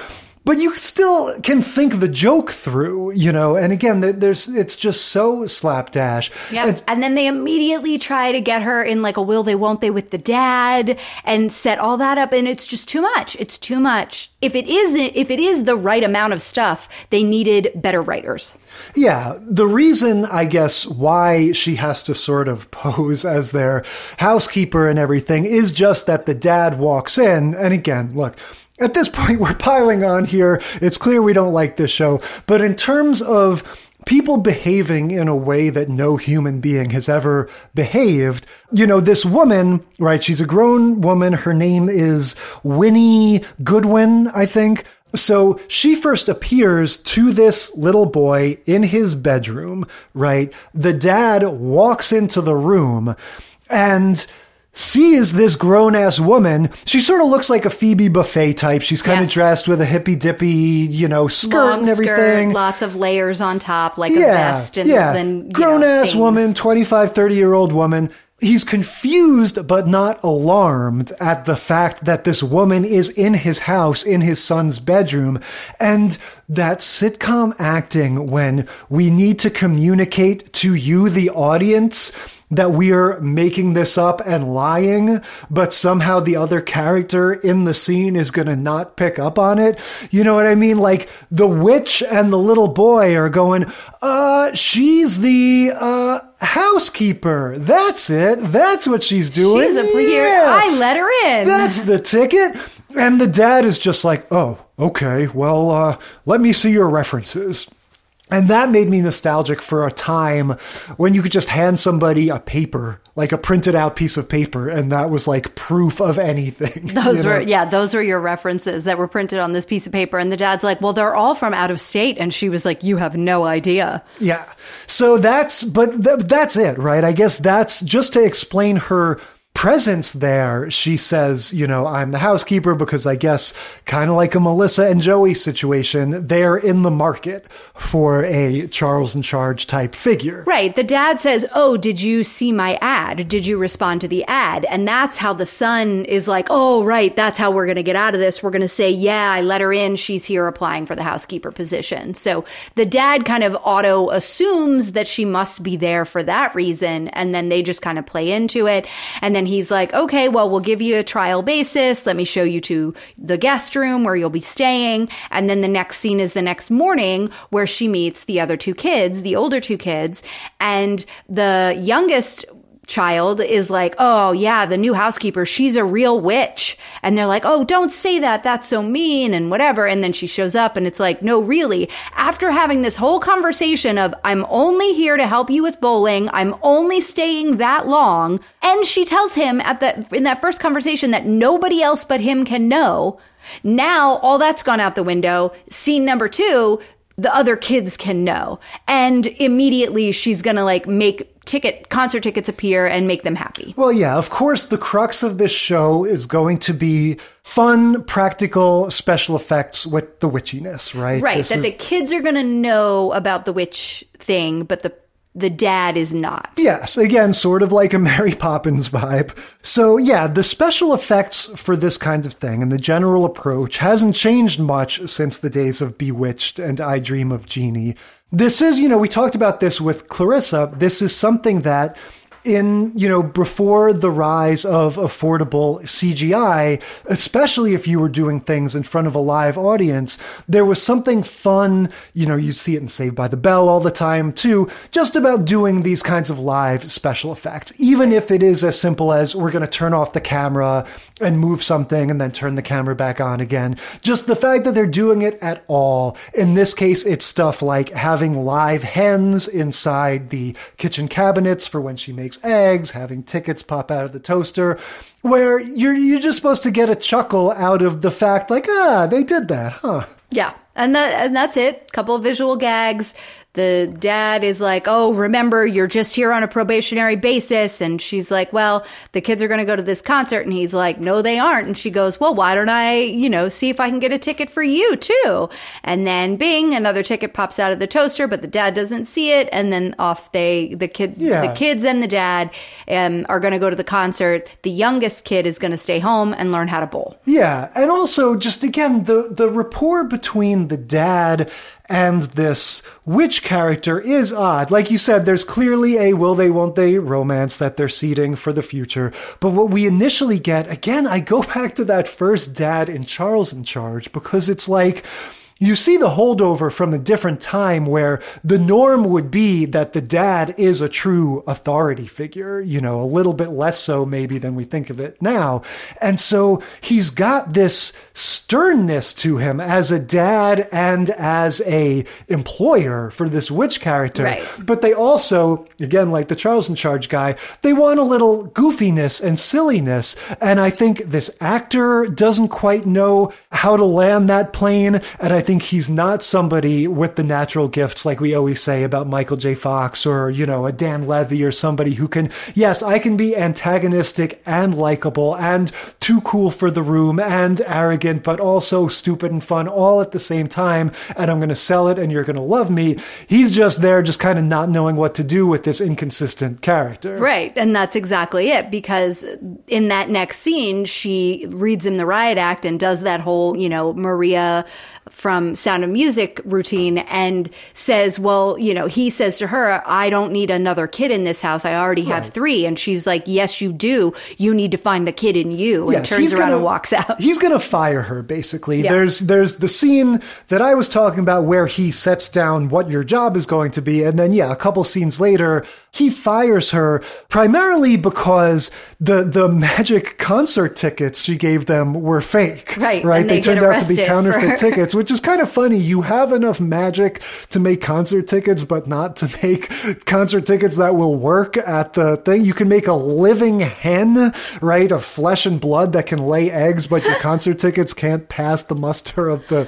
but you still can think the joke through you know and again there's it's just so slapdash Yep. And- And then they immediately try to get her in like a will they won't they with the dad and set all that up and it's just too much. It's too much. If it isn't if it is the right amount of stuff, they needed better writers. Yeah, the reason I guess why she has to sort of pose as their housekeeper and everything is just that the dad walks in. And again, look, at this point, we're piling on here. It's clear we don't like this show. But in terms of people behaving in a way that no human being has ever behaved, you know, this woman, right? She's a grown woman. Her name is Winnie Goodwin, I think. So she first appears to this little boy in his bedroom, right? The dad walks into the room and sees this grown ass woman. She sort of looks like a Phoebe Buffay type. She's kind of dressed with a hippie dippy, you know, skirt Long and everything. skirt, lots of layers on top, like a vest and yeah. then grown know, ass things. woman 25 30 year old woman he's confused but not alarmed at the fact that this woman is in his house in his son's bedroom and that sitcom acting when we need to communicate to you the audience that we're making this up and lying, but somehow the other character in the scene is going to not pick up on it. You know what I mean? Like the witch and the little boy are going, uh, she's the, uh, housekeeper. That's it. That's what she's doing. She's a here. Yeah. I let her in. That's the ticket. And the dad is just like, oh, okay, well, uh, let me see your references. And that made me nostalgic for a time when you could just hand somebody a paper, like a printed out piece of paper, and that was like proof of anything. Those you know? were, yeah, those were your references that were printed on this piece of paper. And the dad's like, well, they're all from out of state. And she was like, you have no idea. Yeah. So that's, but th- that's it, right? I guess that's just to explain her presence there, she says, you know, I'm the housekeeper because I guess kind of like a Melissa and Joey situation, they're in the market for a Charles in charge type figure. Right. The dad says, Oh, did you see my ad? Did you respond to the ad? And that's how the son is like, Oh, right. That's how we're going to get out of this. We're going to say, Yeah, I let her in. She's here applying for the housekeeper position. So the dad kind of auto assumes that she must be there for that reason. And then they just kind of play into it. And then he's like, okay, well, we'll give you a trial basis. Let me show you to the guest room where you'll be staying. And then the next scene is the next morning where she meets the other two kids, the older two kids. And the youngest child is like, oh, yeah, the new housekeeper, she's a real witch. And they're like, oh, don't say that. That's so mean and whatever. And then she shows up and it's like, no, really. After having this whole conversation of, I'm only here to help you with bowling, I'm only staying that long. And she tells him at the, in that first conversation that nobody else but him can know. Now all that's gone out the window. Scene number two, the other kids can know. And immediately she's going to like make ticket concert tickets appear and make them happy. Well, yeah, of course the crux of this show is going to be fun, practical special effects with the witchiness, right? Right, This that is- the kids are going to know about the witch thing, but the the dad is not. Yes, again, sort of like a Mary Poppins vibe. So, yeah, the special effects for this kind of thing and the general approach hasn't changed much since the days of Bewitched and I Dream of Jeannie. This is, you know, we talked about this with Clarissa. This is something that in, you know, before the rise of affordable CGI, especially if you were doing things in front of a live audience, there was something fun, you know, you see it in Saved by the Bell all the time too, just about doing these kinds of live special effects. Even if it is as simple as we're going to turn off the camera and move something and then turn the camera back on again. Just the fact that they're doing it at all. In this case, it's stuff like having live hens inside the kitchen cabinets for when she makes eggs, having tickets pop out of the toaster, where you're you're just supposed to get a chuckle out of the fact like, ah, they did that, huh? Yeah. And that and that's it. Couple of visual gags. The dad is like, "Oh, remember, you're just here on a probationary basis." And she's like, "Well, the kids are going to go to this concert." And he's like, "No, they aren't." And she goes, "Well, why don't I, you know, see if I can get a ticket for you too?" And then bing, another ticket pops out of the toaster, but the dad doesn't see it, and then off they the kid Yeah. the kids and the dad um, are going to go to the concert. The youngest kid is going to stay home and learn how to bowl. Yeah, and also just again the the rapport between the dad and this witch character is odd. Like you said, there's clearly a will they won't they romance that they're seeding for the future. But what we initially get, again, I go back to that first dad in Charles in Charge because it's like you see the holdover from a different time where the norm would be that the dad is a true authority figure, you know, a little bit less so maybe than we think of it now. And so he's got this sternness to him as a dad and as a employer for this witch character. Right. But they also, again, like the Charles in Charge guy, they want a little goofiness and silliness. And I think this actor doesn't quite know how to land that plane. And I think he's not somebody with the natural gifts, like we always say about Michael J. Fox or, you know, a Dan Levy or somebody who can, yes, I can be antagonistic and likable and too cool for the room and arrogant, but also stupid and fun all at the same time. And I'm going to sell it and you're going to love me. He's just there, just kind of not knowing what to do with this inconsistent character. Right. And that's exactly it. Because in that next scene, she reads him the riot act and does that whole, you know, Maria from Sound of Music routine and says, well, you know, he says to her, I don't need another kid in this house. I already have three. And she's like, yes, you do. You need to find the kid in you. And Yes, turns he's around gonna- and walks out. He's going to fire her basically. Yeah. There's there's the scene that I was talking about where he sets down what your job is going to be and then yeah, a couple scenes later, he fires her primarily because the the magic concert tickets she gave them were fake. Right, Right? and they turned out to be counterfeit for- tickets, which is kind of funny. You have enough magic to make concert tickets, but not to make concert tickets that will work at the thing. You can make a living hen, right, of flesh and blood that can lay eggs, but your concert tickets can't pass the muster of the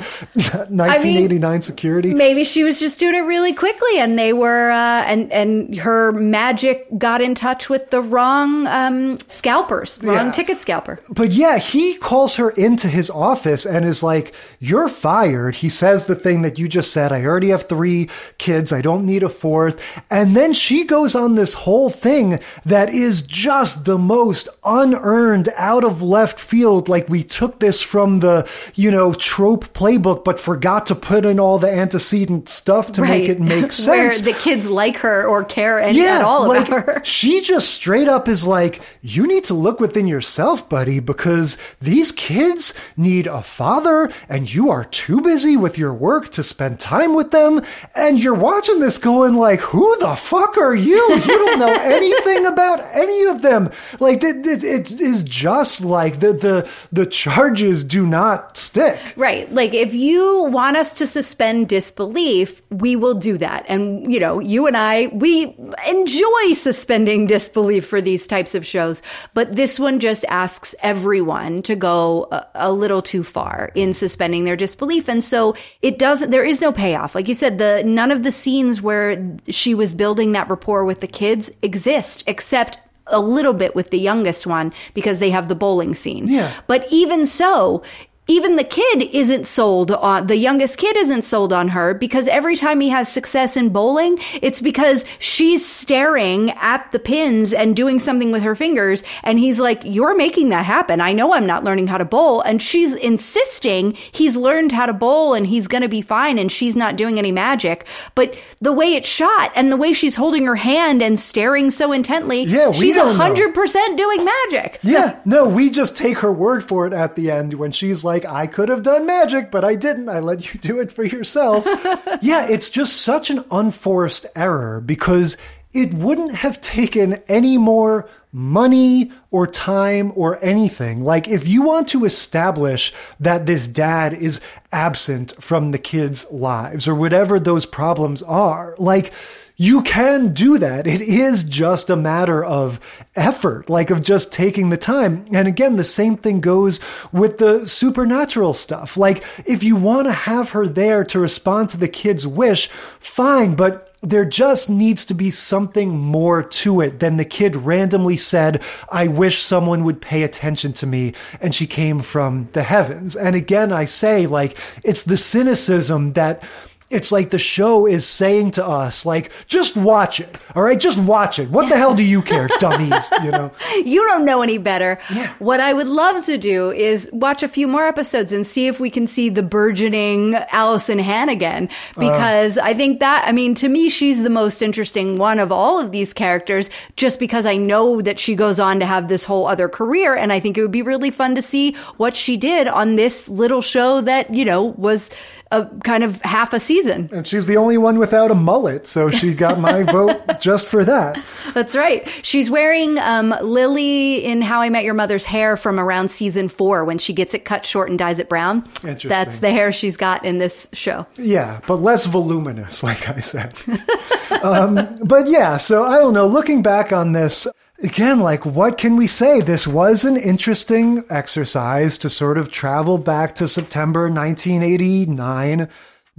1989 I mean, security. Maybe she was just doing it really quickly, and they were, uh, and and her magic got in touch with the wrong um, scalpers, wrong yeah. ticket scalper. But yeah, he calls her into his office and is like, "You're fired." He says the thing that you just said. I already have three kids. I don't need a fourth. And then she goes on this whole thing that is just the most unearned, out of left field. Like we took this from the, you know, trope playbook, but forgot to put in all the antecedent stuff to right. make it make sense. Where the kids like her or care any, yeah, at all like, about her. She just straight up is like, you need to look within yourself, buddy, because these kids need a father and you are too busy with your work to spend time with them. And you're watching this going like, who the fuck are you? You don't know anything about any of them. Like it, it, it is just like the, the, the charges do not stick. Right. Like if you want us to suspend disbelief, we will do that. And, you know, you and I, we enjoy suspending disbelief for these types of shows, but this one just asks everyone to go a, a little too far in suspending their disbelief. And so it doesn't, there is no payoff. Like you said, the, none of the scenes where she was building that rapport with the kids exist except a little bit with the youngest one because they have the bowling scene. Yeah. But even so, even the kid isn't sold on the youngest kid isn't sold on her because every time he has success in bowling it's because she's staring at the pins and doing something with her fingers and he's like you're making that happen i know i'm not learning how to bowl and she's insisting he's learned how to bowl and he's going to be fine and she's not doing any magic but the way it's shot and the way she's holding her hand and staring so intently yeah, she's 100% know. doing magic so. yeah no we just take her word for it at the end when she's like like, I could have done magic, but I didn't. I let you do it for yourself. yeah, it's just such an unforced error because it wouldn't have taken any more money or time or anything. Like, if you want to establish that this dad is absent from the kids' lives or whatever those problems are, like, you can do that. It is just a matter of effort, like of just taking the time. And again, the same thing goes with the supernatural stuff. Like, if you want to have her there to respond to the kid's wish, fine, but there just needs to be something more to it than the kid randomly said, I wish someone would pay attention to me. And she came from the heavens. And again, I say, like, it's the cynicism that it's like the show is saying to us, like, just watch it. All right, just watch it. What the hell do you care, dummies? You know, you don't know any better. Yeah. What I would love to do is watch a few more episodes and see if we can see the burgeoning Alyson Hannigan, uh. because uh, I think that, I mean, to me, she's the most interesting one of all of these characters, just because I know that she goes on to have this whole other career, and I think it would be really fun to see what she did on this little show that you know was a kind of half a season. And she's the only one without a mullet, so she got my vote just for that. That's right. She's wearing um, Lily in How I Met Your Mother's hair from around season four when she gets it cut short and dyes it brown. That's the hair she's got in this show. Yeah, but less voluminous, like I said. um, but yeah, so I don't know. Looking back on this, again, like, what can we say? This was an interesting exercise to sort of travel back to September 1989.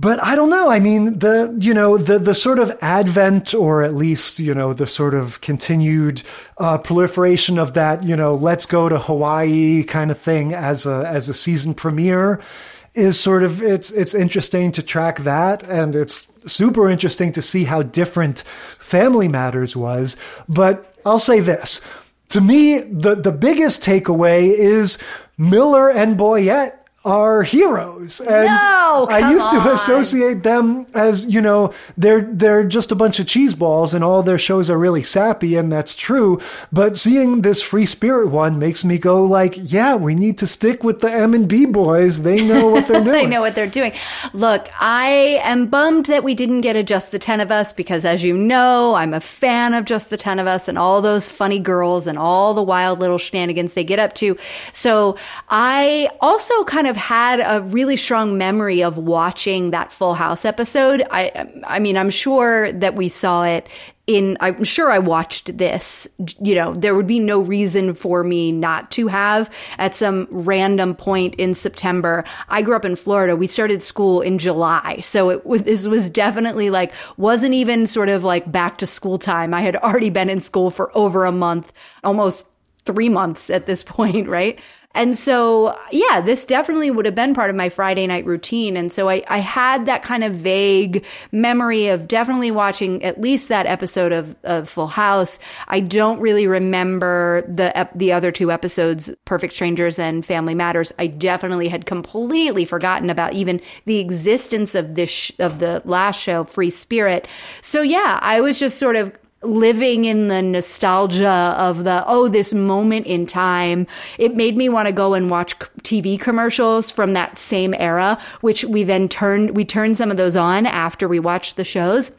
But I don't know. I mean, the, you know, the, the sort of advent or at least, you know, the sort of continued, uh, proliferation of that, you know, let's go to Hawaii kind of thing as a, as a season premiere is sort of, it's, it's interesting to track that. And it's super interesting to see how different Family Matters was. But I'll say this. To me, the, the biggest takeaway is Miller and Boyett are heroes. And no, I used on. to associate them as, you know, they're they're just a bunch of cheese balls and all their shows are really sappy and that's true, but seeing this Free Spirit one makes me go like, yeah, we need to stick with the M&B boys. They know what they're doing. they know what they're doing. Look, I am bummed that we didn't get a Just the 10 of Us because as you know, I'm a fan of Just the 10 of Us and all those funny girls and all the wild little shenanigans they get up to. So, I also kind of kind of had a really strong memory of watching that Full House episode. I, I mean, I'm sure that we saw it in I'm sure I watched this. You know, there would be no reason for me not to have at some random point in September. I grew up in Florida. We started school in July. So it was this was definitely like wasn't even sort of like back to school time. I had already been in school for over a month, almost 3 months at this point, right? And so, yeah, this definitely would have been part of my Friday night routine. And so I, I had that kind of vague memory of definitely watching at least that episode of, of Full House. I don't really remember the, the other two episodes, Perfect Strangers and Family Matters. I definitely had completely forgotten about even the existence of this, sh- of the last show, Free Spirit. So yeah, I was just sort of living in the nostalgia of the oh this moment in time. It made me want to go and watch tv commercials from that same era which we then turned we turned some of those on after we watched the shows.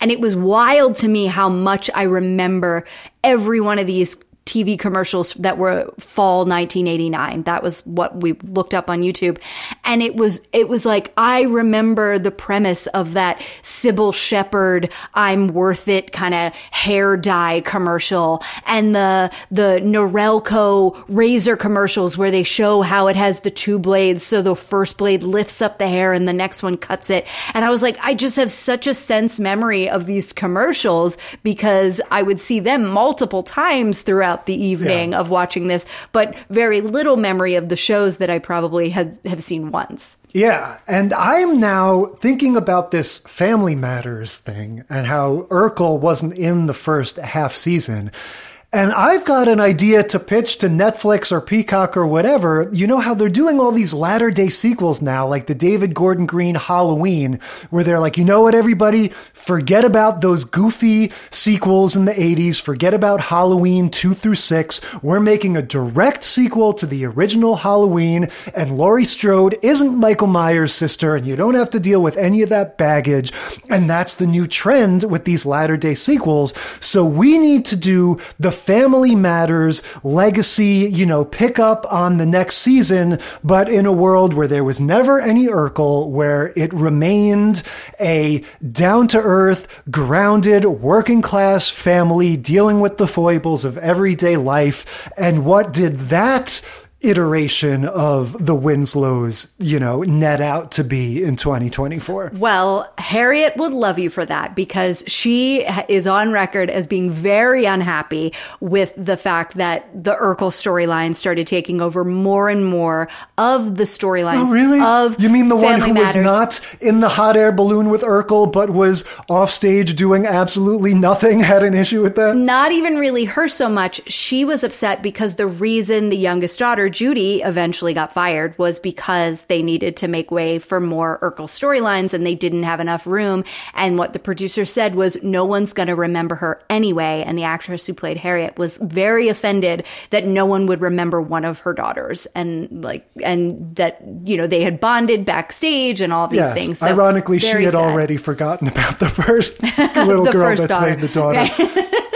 And it was wild to me how much i remember every one of these TV commercials that were fall 1989. That was what we looked up on YouTube. And it was, it was like, I remember the premise of that Cybill Shepherd, I'm worth it kind of hair dye commercial and the, the Norelco razor commercials where they show how it has the two blades. So the first blade lifts up the hair and the next one cuts it. And I was like, I just have such a sense memory of these commercials because I would see them multiple times throughout throughout the evening yeah. of watching this, but very little memory of the shows that I probably have, have seen once. Yeah, and I'm now thinking about this Family Matters thing and how Urkel wasn't in the first half season. And I've got an idea to pitch to Netflix or Peacock or whatever. You know how they're doing all these latter day sequels now, like the David Gordon Green Halloween, where they're like, you know what, everybody? Forget about those goofy sequels in the 80s. Forget about Halloween 2 through 6. We're making a direct sequel to the original Halloween, and Laurie Strode isn't Michael Myers' sister, and you don't have to deal with any of that baggage. And that's the new trend with these latter day sequels. So we need to do the family matters legacy, you know, pick up on the next season, but in a world where there was never any Urkel, where it remained a down to earth, grounded, working class family dealing with the foibles of everyday life. And what did that iteration of the Winslows, you know, net out to be in 2024? Well, Harriet would love you for that because she is on record as being very unhappy with the fact that the Urkel storyline started taking over more and more of the storylines. Oh, really? Of you mean the one who Matters. was not in the hot air balloon with Urkel, but was off stage doing absolutely nothing? Had an issue with that? Not even really her so much. She was upset because the reason the youngest daughter Judy eventually got fired was because they needed to make way for more Urkel storylines and they didn't have enough room. And what the producer said was, no one's going to remember her anyway. And the actress who played Harriet was very offended that no one would remember one of her daughters and like, and that, you know, they had bonded backstage and all these yes. things. So Ironically, she had sad. already forgotten about the first little the girl first that daughter. played the daughter.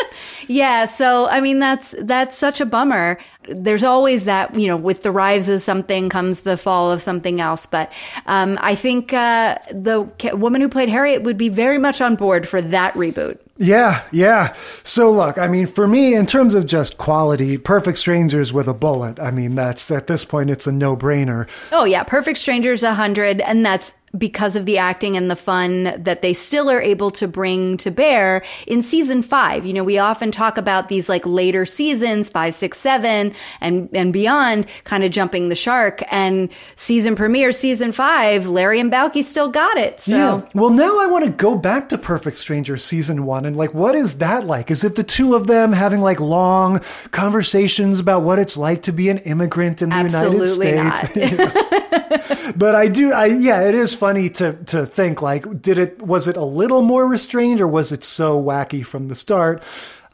Yeah, so I mean that's that's such a bummer. There's always that you know with the rise of something comes the fall of something else. But um, I think uh, the woman who played Harriet would be very much on board for that reboot. Yeah, yeah. So look, I mean, for me, in terms of just quality, Perfect Strangers with a bullet. I mean, that's at this point, it's a no brainer. Oh yeah, Perfect Strangers a 100, and that's because of the acting and the fun that they still are able to bring to bear in season five. You know, we often talk about these like later seasons, five, six, seven, and and beyond, kind of jumping the shark. And season premiere, season five, Larry and Balki still got it. So. Yeah. Well, now I want to go back to Perfect Strangers season one and like, what is that like? Is it the two of them having like long conversations about what it's like to be an immigrant in the Absolutely United States? Not. but I do, I yeah, it is funny to to think like, did it was it a little more restrained or was it so wacky from the start?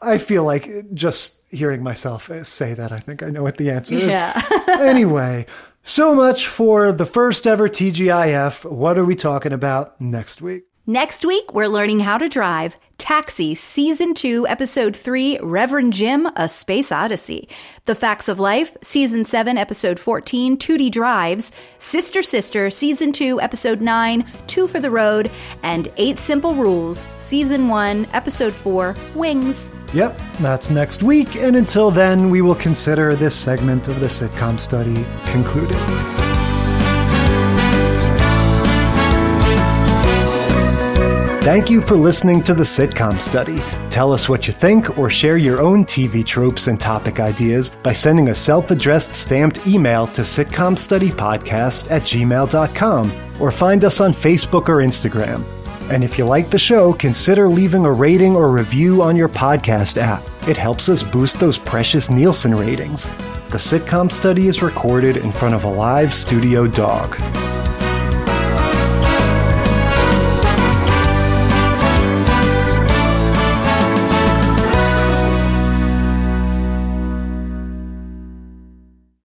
I feel like just hearing myself say that, I think I know what the answer is. Yeah. anyway, so much for the first ever TGIF. What are we talking about next week? Next week, we're learning how to drive Taxi, Season 2, Episode 3, Reverend Jim, A Space Odyssey. The Facts of Life, Season 7, Episode 14, Tootie Drives. Sister Sister, Season 2, Episode 9, Two for the Road. And Eight Simple Rules, Season 1, Episode 4, Wings. Yep, that's next week, and until then, we will consider this segment of the sitcom study concluded. Thank you for listening to the Sitcom Study. Tell us what you think or share your own TV tropes and topic ideas by sending a self addressed stamped email to sitcomstudypodcast at gmail.com or find us on Facebook or Instagram. And if you like the show, consider leaving a rating or review on your podcast app. It helps us boost those precious Nielsen ratings. The Sitcom Study is recorded in front of a live studio dog.